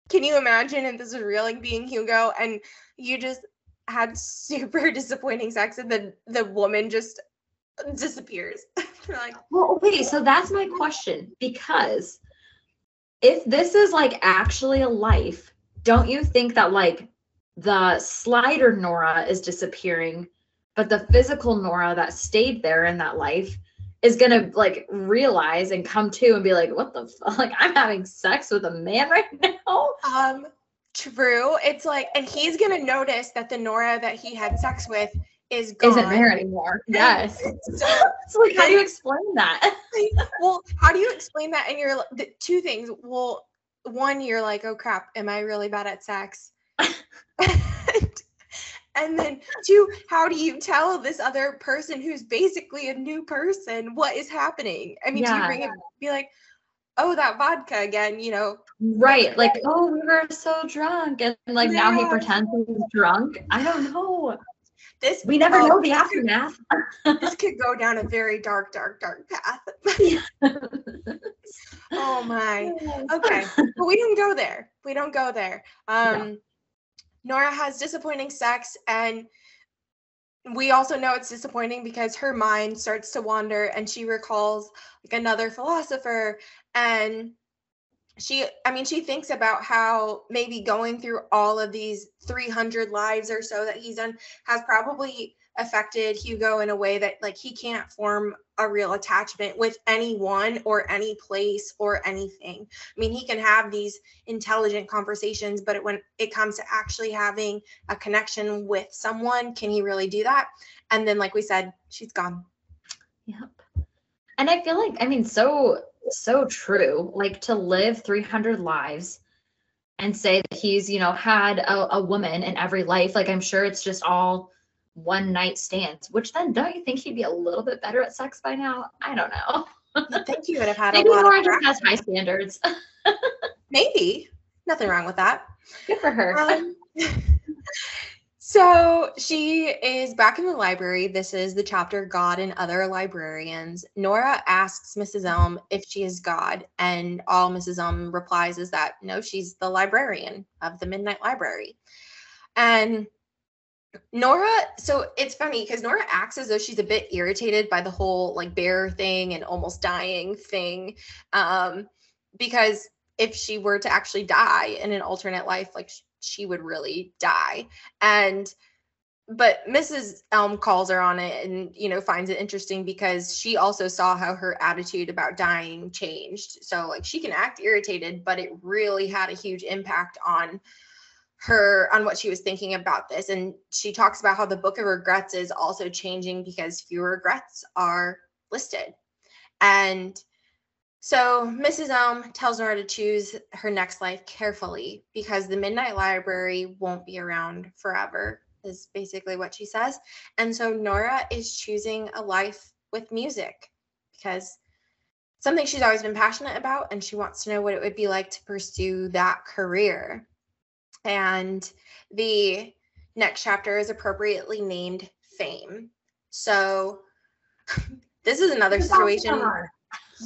A: Can you imagine if this was real, like being Hugo, and you just had super disappointing sex, and then the woman just disappears?
B: Like, well, okay, so that's my question because if this is like actually a life, don't you think that like the slider Nora is disappearing, but the physical Nora that stayed there in that life is gonna like realize and come to and be like, what the fuck? Like I'm having sex with a man right now.
A: Um, true. It's like, and he's gonna notice that the Nora that he had sex with is gone.
B: Isn't there anymore. Yes. so, so like, how do you explain that?
A: well, how do you explain that? And you're the two things. Well, one, you're like, oh crap, am I really bad at sex? and then two, how do you tell this other person who's basically a new person what is happening? I mean, yeah. do you bring it be like, oh, that vodka again, you know?
B: Right. Like, oh, we were so drunk. And like yeah. now he pretends he's drunk. I don't know. This we never oh, know the aftermath.
A: this could go down a very dark, dark, dark path. oh my. Okay. But we don't go there. We don't go there. Um Nora has disappointing sex and we also know it's disappointing because her mind starts to wander and she recalls like another philosopher and she i mean she thinks about how maybe going through all of these 300 lives or so that he's done has probably affected Hugo in a way that like he can't form a real attachment with anyone or any place or anything. I mean, he can have these intelligent conversations, but when it comes to actually having a connection with someone, can he really do that? And then, like we said, she's gone.
B: Yep. And I feel like, I mean, so, so true. Like to live 300 lives and say that he's, you know, had a, a woman in every life. Like, I'm sure it's just all one night stands, which then don't you think he'd be a little bit better at sex by now? I don't know.
A: I think he would have had
B: Maybe
A: a lot
B: Lauren just has high standards.
A: Maybe. Nothing wrong with that.
B: Good for her. Um,
A: so she is back in the library. This is the chapter God and Other Librarians. Nora asks Mrs. Elm if she is God, and all Mrs. Elm replies is that no, she's the librarian of the Midnight Library. And Nora, so it's funny because Nora acts as though she's a bit irritated by the whole like bear thing and almost dying thing. Um, because if she were to actually die in an alternate life, like she would really die. And but Mrs. Elm calls her on it and you know finds it interesting because she also saw how her attitude about dying changed. So like she can act irritated, but it really had a huge impact on her on what she was thinking about this. And she talks about how the book of regrets is also changing because fewer regrets are listed. And so Mrs. Elm tells Nora to choose her next life carefully because the Midnight Library won't be around forever, is basically what she says. And so Nora is choosing a life with music because something she's always been passionate about and she wants to know what it would be like to pursue that career. And the next chapter is appropriately named Fame. So this is another situation.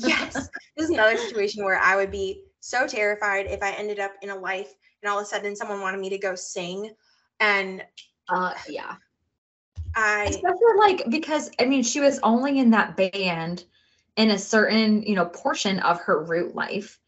A: Yes, this is another situation where I would be so terrified if I ended up in a life and all of a sudden someone wanted me to go sing. And
B: uh, yeah.
A: I
B: especially like because I mean she was only in that band in a certain you know portion of her root life.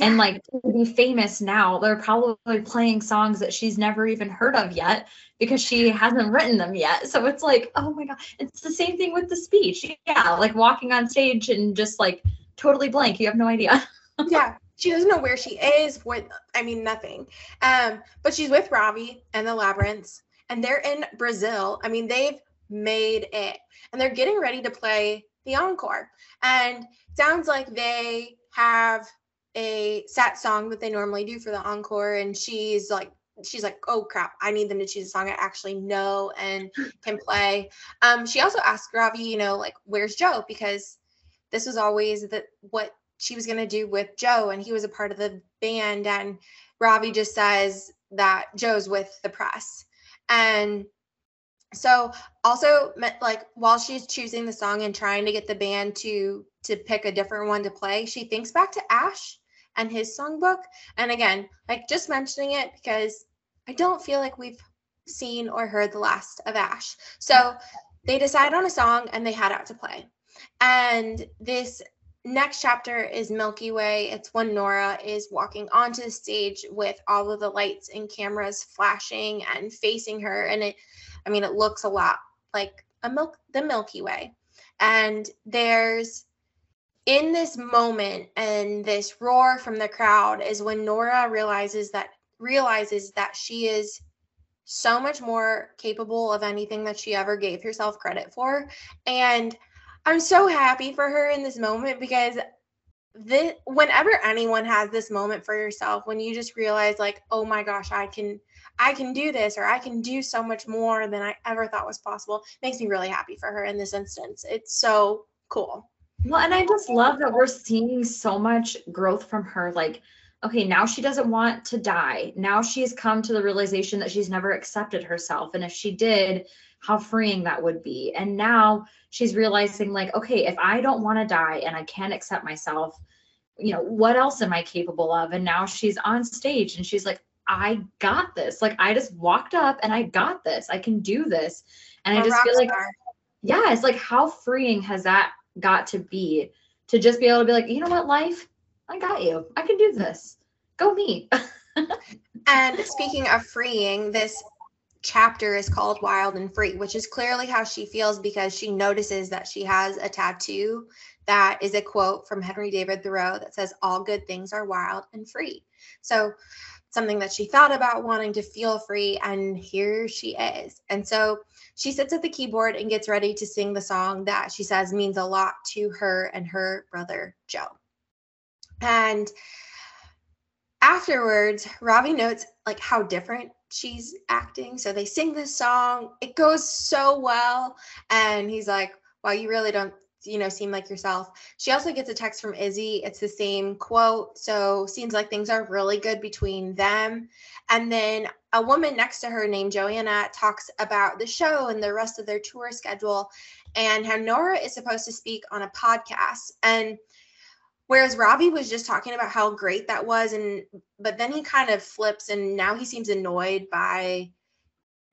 B: And like to be famous now, they're probably playing songs that she's never even heard of yet because she hasn't written them yet. So it's like, oh my God. It's the same thing with the speech. Yeah. Like walking on stage and just like totally blank. You have no idea.
A: yeah. She doesn't know where she is, what I mean, nothing. Um, but she's with Ravi and the Labyrinths, and they're in Brazil. I mean, they've made it. And they're getting ready to play the encore. And sounds like they have a set song that they normally do for the encore. And she's like, she's like, oh crap, I need them to choose a song I actually know and can play. Um, she also asked Ravi, you know, like, where's Joe? Because this was always the what she was gonna do with Joe, and he was a part of the band. And Ravi just says that Joe's with the press. And so also like while she's choosing the song and trying to get the band to to pick a different one to play, she thinks back to Ash and his songbook. And again, like just mentioning it because I don't feel like we've seen or heard the last of Ash. So they decide on a song and they head out to play. And this next chapter is Milky Way. It's when Nora is walking onto the stage with all of the lights and cameras flashing and facing her. And it, I mean, it looks a lot like a milk, the Milky Way. And there's in this moment and this roar from the crowd is when Nora realizes that realizes that she is so much more capable of anything that she ever gave herself credit for. And I'm so happy for her in this moment because this, whenever anyone has this moment for yourself, when you just realize like, oh my gosh, I can I can do this or I can do so much more than I ever thought was possible, makes me really happy for her in this instance. It's so cool.
B: Well, and I just love that we're seeing so much growth from her. Like, okay, now she doesn't want to die. Now she's come to the realization that she's never accepted herself. And if she did, how freeing that would be. And now she's realizing, like, okay, if I don't want to die and I can't accept myself, you know, what else am I capable of? And now she's on stage and she's like, I got this. Like, I just walked up and I got this. I can do this. And I just feel like, yeah, it's like, how freeing has that got to be to just be able to be like, you know what, life, I got you. I can do this. Go me.
A: and speaking of freeing, this chapter is called Wild and Free, which is clearly how she feels because she notices that she has a tattoo that is a quote from Henry David Thoreau that says, All good things are wild and free. So, something that she thought about wanting to feel free, and here she is. And so, she sits at the keyboard and gets ready to sing the song that she says means a lot to her and her brother Joe. And afterwards, Robbie notes like how different she's acting. So they sing this song. It goes so well. And he's like, wow, you really don't, you know, seem like yourself. She also gets a text from Izzy. It's the same quote. So seems like things are really good between them. And then a woman next to her named Joanna talks about the show and the rest of their tour schedule and how Nora is supposed to speak on a podcast. And whereas Robbie was just talking about how great that was, and but then he kind of flips and now he seems annoyed by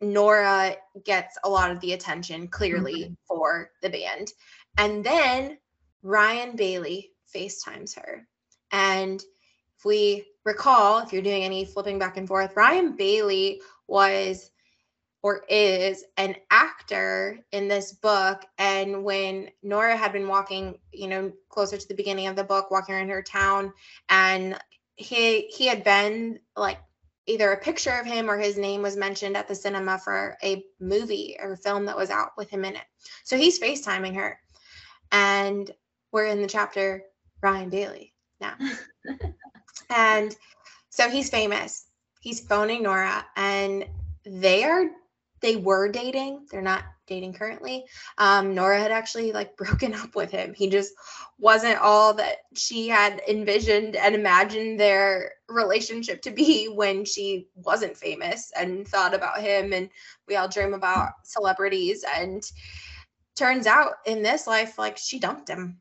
A: Nora gets a lot of the attention clearly mm-hmm. for the band. And then Ryan Bailey FaceTimes her. And if we recall, if you're doing any flipping back and forth, Ryan Bailey was or is an actor in this book. And when Nora had been walking, you know, closer to the beginning of the book, walking around her town, and he he had been like either a picture of him or his name was mentioned at the cinema for a movie or film that was out with him in it. So he's FaceTiming her. And we're in the chapter Ryan Bailey now. and so he's famous. He's phoning Nora and they are they were dating. They're not dating currently. Um, Nora had actually like broken up with him. He just wasn't all that she had envisioned and imagined their relationship to be when she wasn't famous and thought about him. And we all dream about celebrities. And turns out in this life, like she dumped him.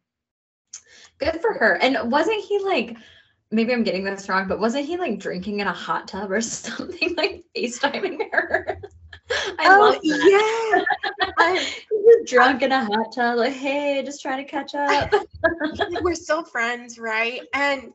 B: Good for her. And wasn't he like, maybe I'm getting this wrong, but wasn't he like drinking in a hot tub or something like FaceTiming her?
A: I oh yeah,
B: I'm just drunk in a hot tub. Like, hey, just trying to catch up.
A: we're still friends, right? And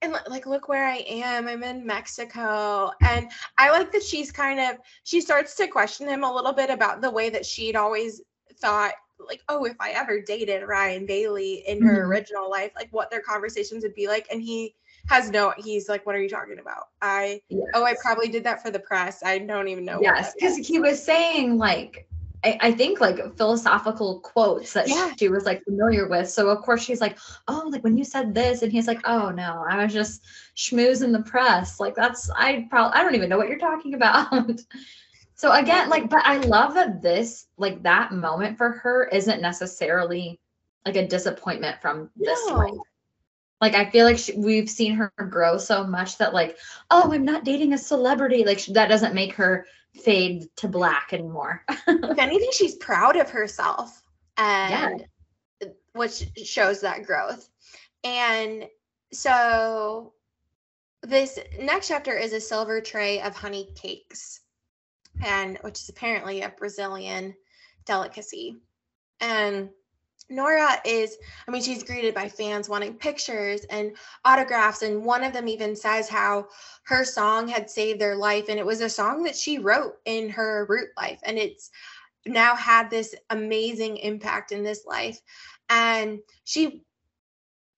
A: and like look where I am. I'm in Mexico. And I like that she's kind of she starts to question him a little bit about the way that she'd always thought like, oh, if I ever dated Ryan Bailey in her mm-hmm. original life, like what their conversations would be like. And he has no he's like what are you talking about i yes. oh i probably did that for the press i don't even know
B: yes because he was saying like I, I think like philosophical quotes that
A: Yeah.
B: she was like familiar with. So of course she's like, oh, like when you said this, and he's like, oh no, I was just schmoozing the press. Like that's I probably I don't even know what you're talking about. so again, like, but I love that this like that moment for her isn't necessarily like a disappointment from this
A: No.
B: life. Like I feel like she, we've seen her grow so much that like, oh, I'm not dating a celebrity. Like that doesn't make her fade to black anymore.
A: if anything, she's proud of herself and which shows that growth. And so this next chapter is a silver tray of honey cakes, and which is apparently a Brazilian delicacy. And Nora is, I mean, she's greeted by fans wanting pictures and autographs. And one of them even says how her song had saved their life. And it was a song that she wrote in her root life. And it's now had this amazing impact in this life. And she,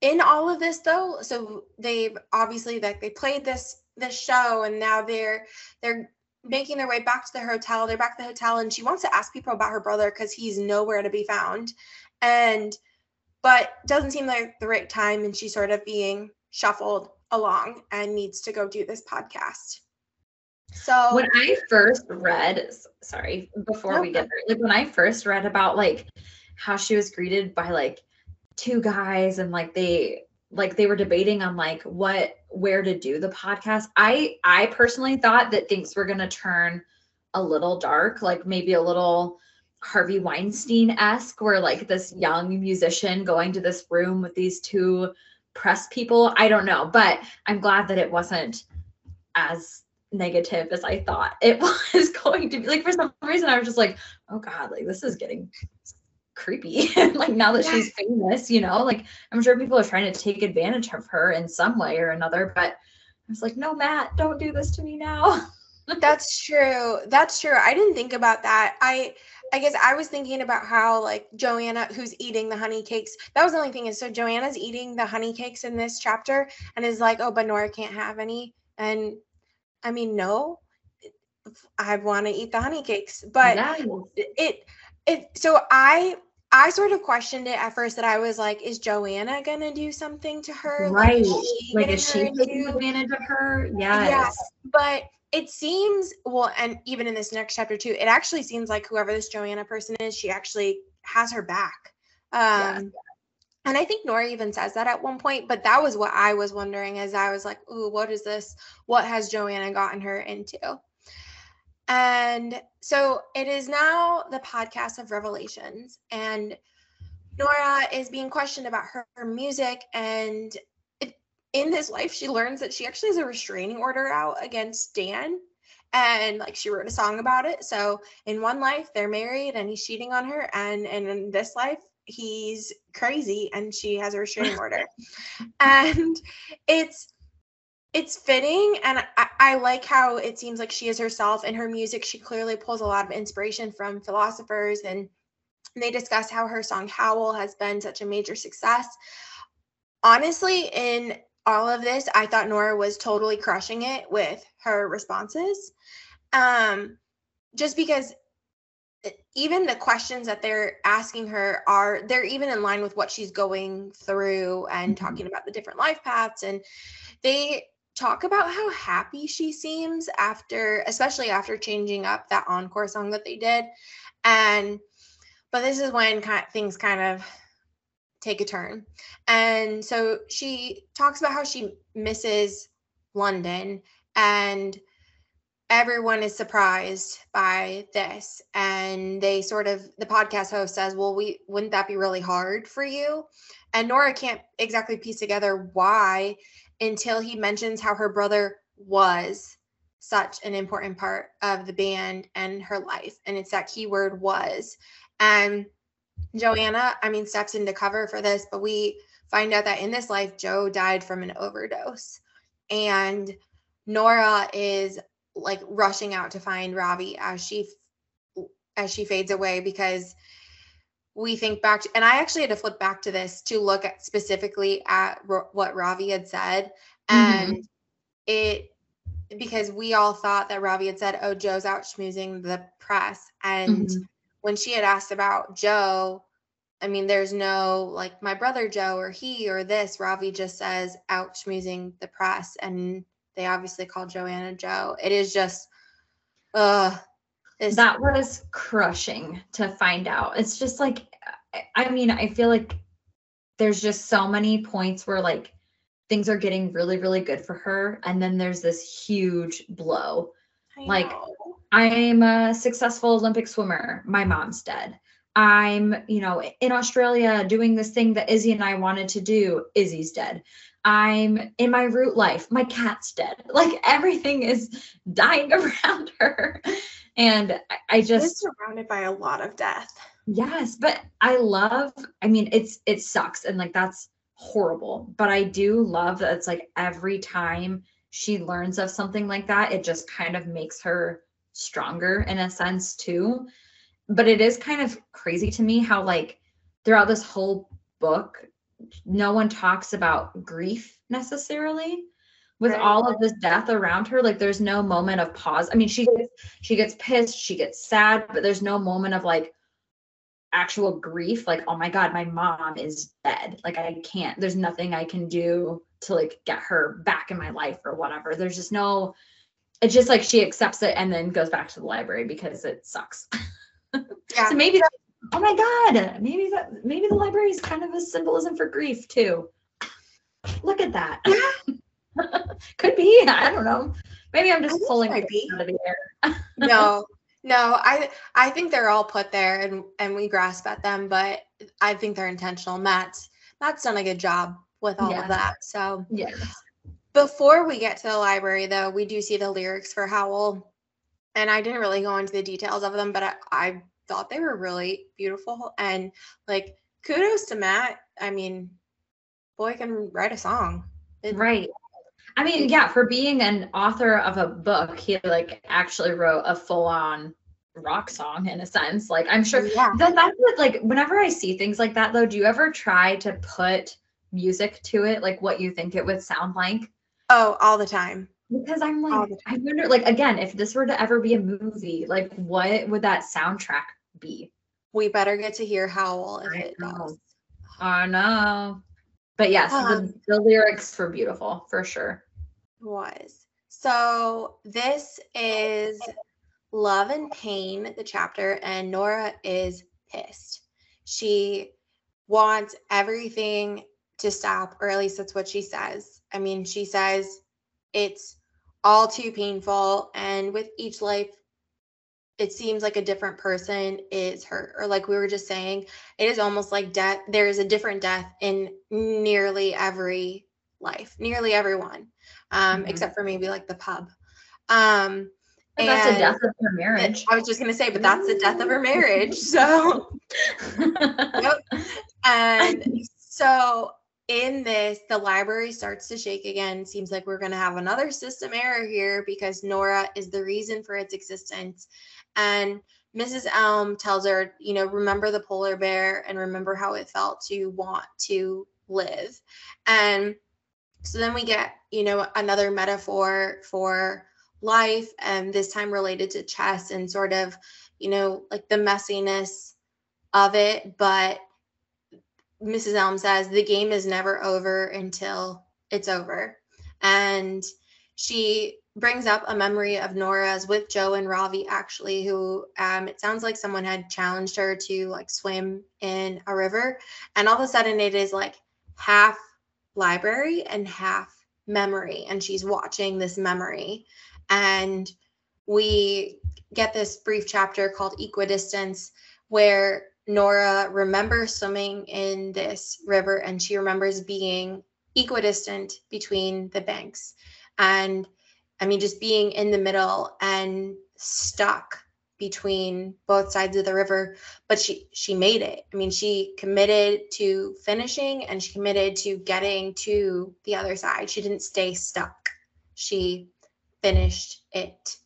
A: in all of this though, so they've obviously like they played this this show and now they're they're making their way back to the hotel. They're back at the hotel and she wants to ask people about her brother because he's nowhere to be found and but doesn't seem like the right time and she's sort of being shuffled along and needs to go do this podcast so
B: when I first read, sorry, before we get there, like when I first read about like how she was greeted by like two guys and like they like they were debating on like what where to do the podcast. I I personally thought that things were gonna turn a little dark, like maybe a little Harvey Weinstein esque, where like this young musician going to this room with these two press people. I don't know, but I'm glad that it wasn't as negative as I thought it was going to be. Like for some reason, I was just like, oh god, like this is getting creepy. like now that she's famous, you know, like I'm sure people are trying to take advantage of her in some way or another. But I was like, no, Matt, don't do this to me now.
A: that's true that's true i didn't think about that i i guess i was thinking about how like joanna who's eating the honey cakes that was the only thing is so joanna's eating the honey cakes in this chapter and is like oh but nora can't have any and i mean no i want to eat the honey cakes but
B: Yes.
A: it it so i i sort of questioned it at first that i was like is joanna gonna do something to her
B: right.
A: is she
B: Like is she taking advantage of her? Yes.
A: but it seems well and even in this next chapter too it actually seems like whoever this joanna person is she actually has her back um
B: Yes.
A: and i think nora even says that at one point but that was what i was wondering as i was like ooh what is this what has joanna gotten her into and so it is now the podcast of revelations. And nora is being questioned about her, her music. And it, in this life she learns that she actually has a restraining order out against dan. And like she wrote a song about it. So in one life they're married and he's cheating on her. And and in this life he's crazy and she has a restraining order. And it's it's fitting and I, I like how it seems like she is herself in her music. She clearly pulls a lot of inspiration from philosophers and they discuss how her song howl has been such a major success. Honestly in all of this i thought nora was totally crushing it with her responses. Um just because even the questions that they're asking her are they're even in line with what she's going through and
B: Mhm.
A: talking about the different life paths and they talk about how happy she seems after especially after changing up that encore song that they did. And but this is when kind things kind of take a turn. And so she talks about how she misses london and everyone is surprised by this. And they sort of the podcast host says well we wouldn't that be really hard for you? And nora can't exactly piece together why until he mentions how her brother was such an important part of the band and her life. And it's that keyword was. And joanna i mean steps into cover for this but we find out that in this life joe died from an overdose. And nora is like rushing out to find ravi as she as she fades away because we think back to, and I actually had to flip back to this to look at specifically at Ro- what Ravi had said. And it, because we all thought that Ravi had said, oh, Joe's out schmoozing the press. And
B: Mhm.
A: when she had asked about Joe, I mean, there's no like my brother Joe or he or this. Ravi just says out schmoozing the press, and they obviously call Joanna Joe. It is just, uh,
B: it's- that was crushing to find out. It's just like, I mean, I feel like there's just so many points where like things are getting really, really good for her, and then there's this huge blow. I like, know. I'm a successful Olympic swimmer. My mom's dead. I'm, you know, in Australia doing this thing that Izzy and I wanted to do. Izzy's dead. I'm in my root life. My cat's dead. Like everything is dying around her. And I, I just
A: surrounded by a lot of death.
B: Yes, but I love, I mean, it's it sucks and like that's horrible. But I do love that it's like every time she learns of something like that, it just kind of makes her stronger in a sense too but it is kind of crazy to me how like throughout this whole book no one talks about grief necessarily with right. all of this death around her like there's no moment of pause i mean she gets she gets pissed she gets sad but there's no moment of like actual grief like oh my god my mom is dead like i can't there's nothing i can do to like get her back in my life or whatever there's just no it's just like she accepts it and then goes back to the library because it sucks Yeah. so maybe that, oh my God, maybe that maybe the library is kind of a symbolism for grief too. Look at that. Could be. I don't know. Maybe I'm just pulling out of the
A: air. no, no. I I think they're all put there and and we grasp at them, but I think they're intentional. Matt's Matt's done a good job with all yeah. of that. So
B: yes.
A: Before we get to the library, though, we do see the lyrics for Howl and I didn't really go into the details of them, but I, I thought they were really beautiful. And like, kudos to Matt. I mean, boy can write a song.
B: It, right. I mean, yeah, for being an author of a book, he like actually wrote a full on rock song in a sense. Like, I'm sure yeah. that that's what, like, whenever I see things like that, though, do you ever try to put music to it, like what you think it would sound like?
A: Oh, all the time
B: because I'm like, I wonder, like, again, if this were to ever be a movie, like, what would that soundtrack be?
A: We better get to hear Howl if I it know. does.
B: I know. But yes, um, the, the lyrics were beautiful for sure.
A: Was. So this is Love and Pain, the chapter, and Nora is pissed. She wants everything to stop, or at least that's what she says. I mean, she says it's all too painful. And with each life, it seems like a different person is hurt. Or like we were just saying, it is almost like death. There is a different death in nearly every life, nearly everyone, um, mm-hmm. except for maybe like the pub. Um,
B: and that's the death of her marriage.
A: I was just gonna say, but that's the death of her marriage. So, yep. and so in this, the library starts to shake again. Seems like we're going to have another system error here because Nora is the reason for its existence. And Mrs. Elm tells her, you know, remember the polar bear and remember how it felt to want to live. And so then we get, you know, another metaphor for life, and this time related to chess and sort of, you know, like the messiness of it, but Mrs. Elm says the game is never over until it's over. And she brings up a memory of Nora's with Joe and Ravi, actually, who um, it sounds like someone had challenged her to like swim in a river. And all of a sudden, it is like half library and half memory. And she's watching this memory. And we get this brief chapter called Equidistance, where Nora remembers swimming in this river and she remembers being equidistant between the banks. And I mean, just being in the middle and stuck between both sides of the river but she she made it i mean she committed to finishing and she committed to getting to the other side she didn't stay stuck she finished it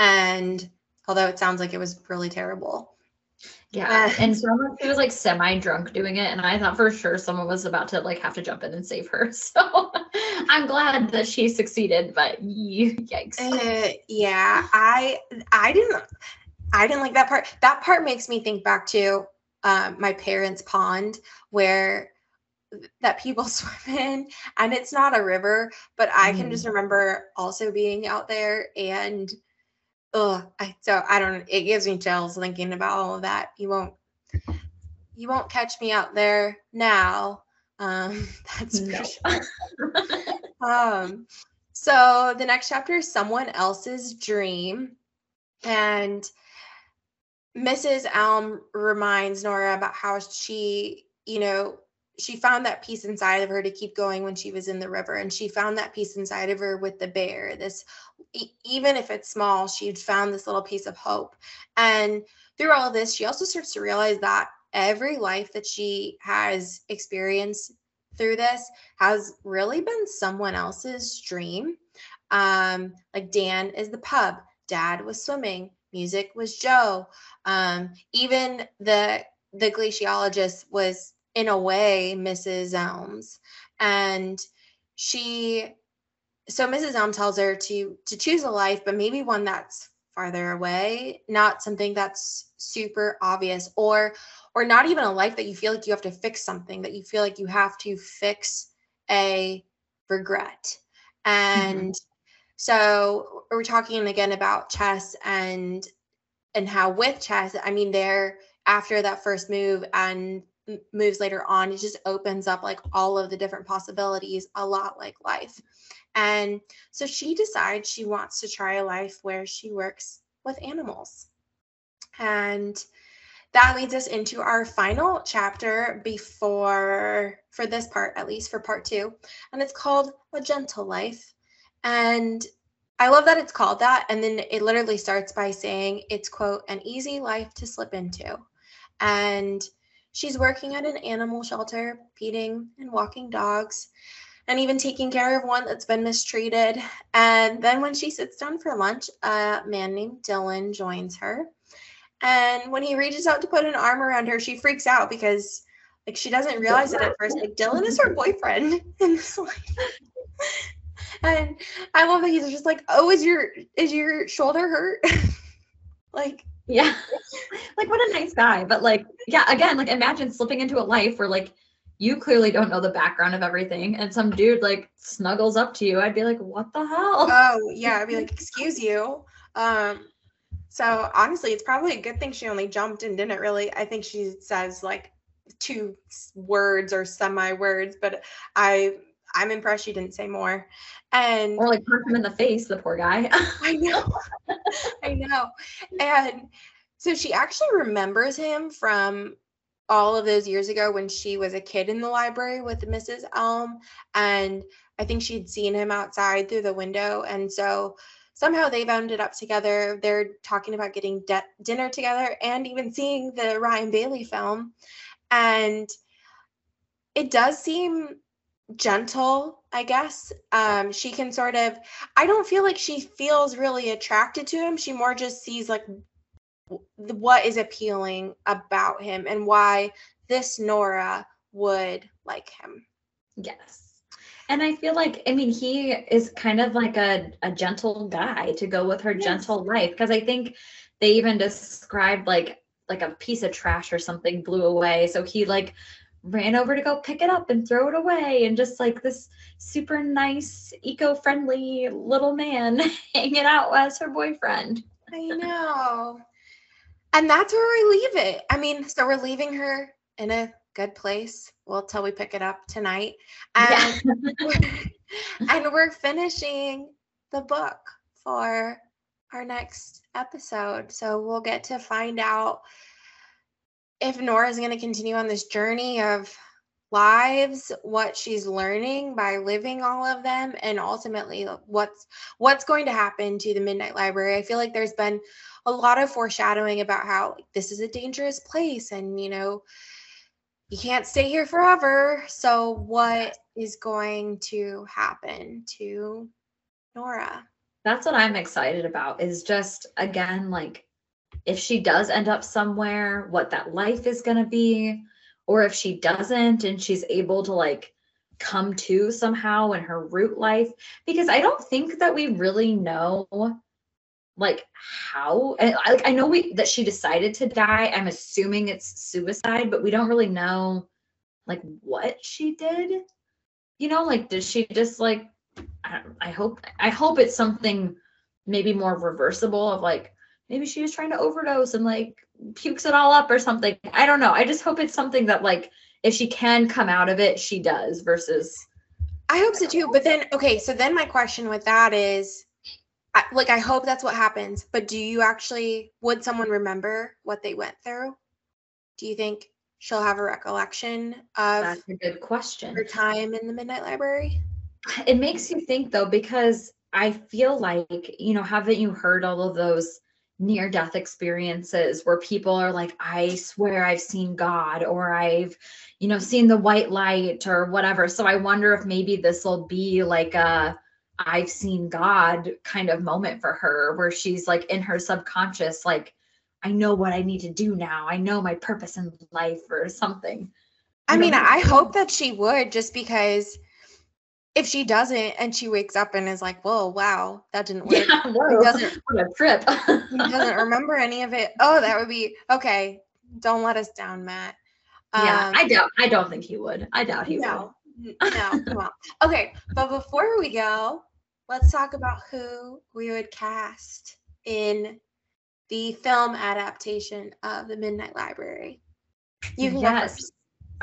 A: and although it sounds like it was really terrible
B: yeah. And someone she was like semi drunk doing it. And I thought for sure someone was about to like have to jump in and save her. So I'm glad that she succeeded, but yikes.
A: Uh, yeah. I I didn't I didn't like that part. That part makes me think back to um, my parents' pond where that people swim in and it's not a river but i can just mm. remember also being out there and oh I, so i don't it gives me chills thinking about all of that you won't you won't catch me out there now um that's no. sure. um so the next chapter is someone else's dream and Mrs. Elm reminds Nora about how she, you know, she found that peace inside of her to keep going when she was in the river and she found that peace inside of her with the bear this even if it's small she'd found this little piece of hope and through all of this she also starts to realize that every life that she has experienced through this has really been someone else's dream um like dan is the pub dad was swimming music was joe um even the the glaciologist was in a way Mrs. Elms. And she so Mrs. Elm tells her to to choose a life, but maybe one that's farther away, not something that's super obvious or or not even a life that you feel like you have to fix something that you feel like you have to fix a regret. And mm-hmm. so we're talking again about chess and and how with chess, I mean, they're after that first move and moves later on it just opens up like all of the different possibilities a lot like life and so she decides she wants to try a life where she works with animals and that leads us into our final chapter before for this part at least for part two and it's called a gentle life and i love that it's called that and then it literally starts by saying it's quote an easy life to slip into and She's working at an animal shelter, feeding and walking dogs, and even taking care of one that's been mistreated. And then when she sits down for lunch, a man named Dylan joins her. And when he reaches out to put an arm around her, she freaks out because like she doesn't realize it at first. Like Dylan is her boyfriend in this life. and I love that he's just like, "Oh, is your is your shoulder hurt?" like
B: yeah. like what a nice guy. But like, yeah, again, like imagine slipping into a life where like you clearly don't know the background of everything and some dude like snuggles up to you. I'd be like, what the hell?
A: Oh yeah. I'd be like, excuse you. Um so honestly, it's probably a good thing she only jumped and didn't really. I think she says like two words or semi words, but I I'm impressed she didn't say more. And
B: or like punch him in the face, the poor guy.
A: I know. I know. And so she actually remembers him from all of those years ago when she was a kid in the library with Mrs. Elm. And I think she'd seen him outside through the window. And so somehow they've ended up together. They're talking about getting de- dinner together and even seeing the Ryan Bailey film. And it does seem gentle, I guess. Um, she can sort of, I don't feel like she feels really attracted to him. She more just sees like what is appealing about him and why this Nora would like him.
B: Yes. And I feel like, I mean, he is kind of like a, a gentle guy to go with her yes. gentle life. Cause I think they even described like like a piece of trash or something blew away. So he like ran over to go pick it up and throw it away and just like this super nice eco-friendly little man hanging out as her boyfriend
A: i know and that's where we leave it i mean so we're leaving her in a good place. Well till we pick it up tonight. And yeah. and we're finishing the book for our next episode. So we'll get to find out if Nora is going to continue on this journey of lives what she's learning by living all of them and ultimately what's what's going to happen to the midnight library. I feel like there's been a lot of foreshadowing about how this is a dangerous place and you know you can't stay here forever so what is going to happen to nora
B: that's what i'm excited about is just again like if she does end up somewhere, what that life is going to be, or if she doesn't and she's able to like come to somehow in her root life. Because I don't think that we really know like how and I, like I know we that she decided to die. I'm assuming it's suicide, but we don't really know like what she did. You know, like did she just like I, I hope I hope it's something maybe more reversible of like maybe she was trying to overdose and like pukes it all up or something. I don't know. I just hope it's something that like if she can come out of it, she does versus
A: I hope so too. But then, okay, so then my question with that is, I, like, I hope that's what happens. But do you actually, would someone remember what they went through? Do you think she'll have a recollection of
B: that's a good question.
A: her time in the Midnight Library?
B: It makes you think though, because I feel like, you know, haven't you heard all of those near death experiences where people are like, I swear I've seen God or I've, you know, seen the white light or whatever. So I wonder if maybe this will be like a I've seen God kind of moment for her where she's like in her subconscious, like, I know what I need to do now. I know my purpose in life or something.
A: I mean,
B: know?
A: I hope that she would just because if she doesn't and she wakes up and is like, whoa, wow, that didn't work.
B: Yeah,
A: He
B: whoa,
A: doesn't
B: what a trip.
A: he doesn't remember any of it. Oh, that would be okay. Don't let us down, Matt.
B: yeah,
A: Um,
B: I doubt. I don't think he would. I doubt he
A: no, n- no, come on. Okay, but before we go, let's talk about who we would cast in the film adaptation of The Midnight Library. You can
B: Yes.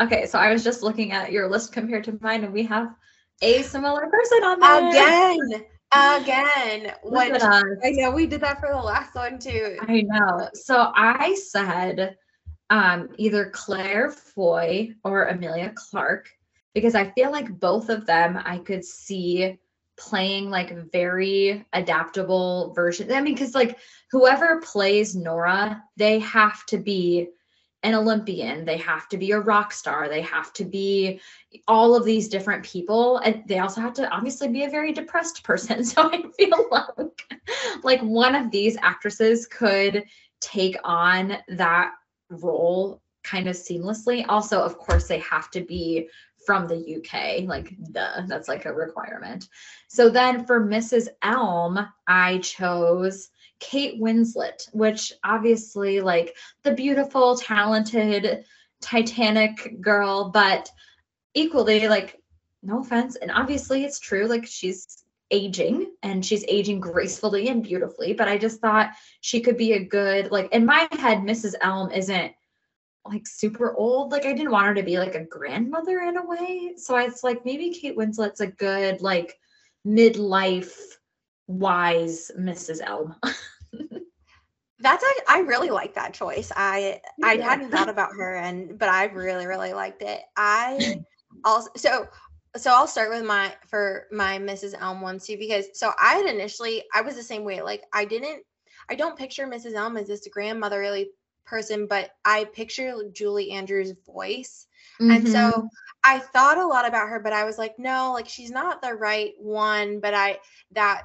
B: Okay, so I was just looking at your list compared to mine, and we have a similar person on there.
A: Again, again.
B: Us.
A: I know we did that for the last one too.
B: I know. So I said um, either Claire Foy or Emilia Clarke because I feel like both of them I could see playing like very adaptable versions. I mean, because like whoever plays Nora, they have to be an Olympian, they have to be a rock star, they have to be all of these different people, and they also have to obviously be a very depressed person. So I feel like like one of these actresses could take on that role kind of seamlessly. Also, of course, they have to be from the UK, like duh, that's like a requirement. So then for Mrs. Elm, I chose Kate Winslet, which obviously like the beautiful, talented Titanic girl, but equally like no offense, and obviously it's true, like she's aging and she's aging gracefully and beautifully, but I just thought she could be a good like in my head Mrs. Elm isn't like super old. Like I didn't want her to be like a grandmother in a way. So it's like maybe Kate Winslet's a good like midlife wise Mrs. Elm.
A: That's I, I really like that choice. I I
B: Yeah.
A: hadn't thought about her and but I really really liked it. I also so so I'll start with my for my Mrs. Elm one too because so I had initially I was the same way like I didn't I don't picture Mrs. Elm as this grandmotherly person but I picture Julie Andrews' voice and
B: Mhm.
A: so I thought a lot about her, but I was like, no, like she's not the right one. But I that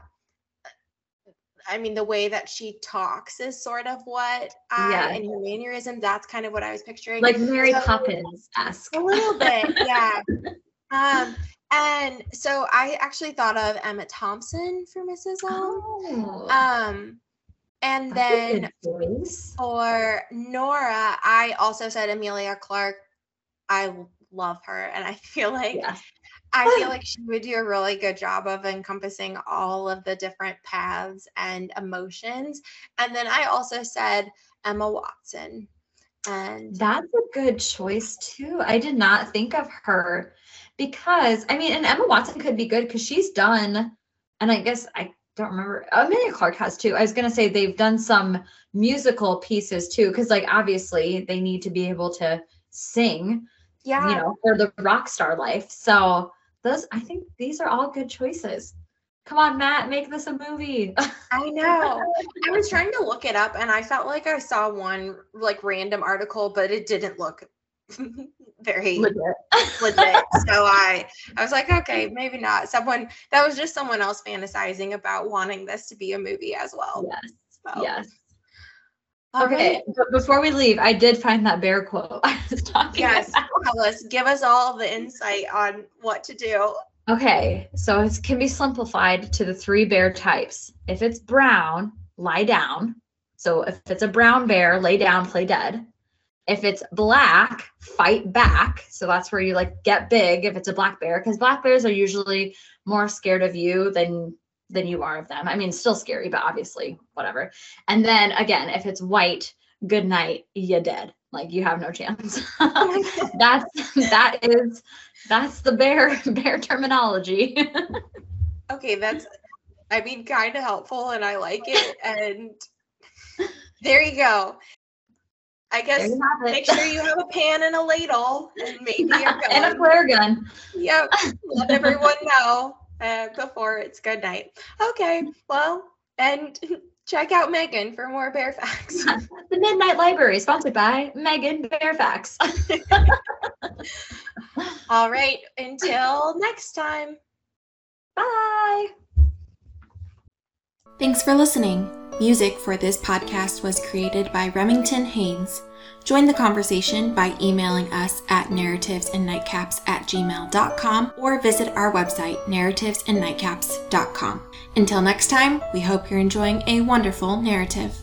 A: I mean, the way that she talks is sort of what I
B: Yeah.
A: and her mannerism, that's kind of what I was picturing.
B: like Mary
A: So-
B: Poppins esque.
A: a little bit, yeah. Um, and so I actually thought of Emma Thompson for Mrs. Elm.
B: Oh,
A: Um, and then for Nora, I also said Emilia Clarke. I love her, and I feel like. I feel like she would do a really good job of encompassing all of the different paths and emotions. And then I also said Emma Watson. And
B: That's a good choice too. I did not think of her because I mean, and Emma Watson could be good because she's done, and I guess I don't remember. Uh, Emilia Clarke has too. I was gonna say they've done some musical pieces too, because like obviously they need to be able to sing,
A: yeah,
B: you know, for the rock star life. So those, I think these are all good choices. Come on, Matt, make this a movie.
A: I know. I was trying to look it up and I felt like I saw one like random article, but it didn't look very
B: Legit.
A: legit. so I I was like, okay, maybe not. Someone that was just someone else fantasizing about wanting this to be a movie as well.
B: Yes.
A: So,
B: Yes.
A: all
B: Okay,
A: right.
B: but before we leave, I did find that bear quote I was talking
A: Yes.
B: about.
A: Us, give us all the insight on what to do.
B: Okay, so it can be simplified to the three bear types. If it's brown, lie down. So if it's a brown bear, lay down, play dead. If it's black, fight back. So that's where you like get big if it's a black bear, because black bears are usually more scared of you than than you are of them. I mean, still scary, but obviously whatever. And then again, if it's white, good night, you dead. Like you have no chance. that's that is that's the bear bear terminology.
A: okay, that's I mean kind of helpful and I like it and there you go. I guess make sure you have a pan and a ladle and maybe
B: and a flare gun.
A: Yep. Let everyone know uh, before it's good night. Okay. Well, and check out Megan for more bear facts.
B: the Midnight Library, sponsored by Megan Bear Facts.
A: All right. Until next time.
B: Bye.
A: Thanks for listening. Music for this podcast was created by Remington Haynes. Join the conversation by emailing us at narrativesandnightcaps at gmail.com or visit our website, narrativesandnightcaps.com. Until next time, we hope you're enjoying a wonderful narrative.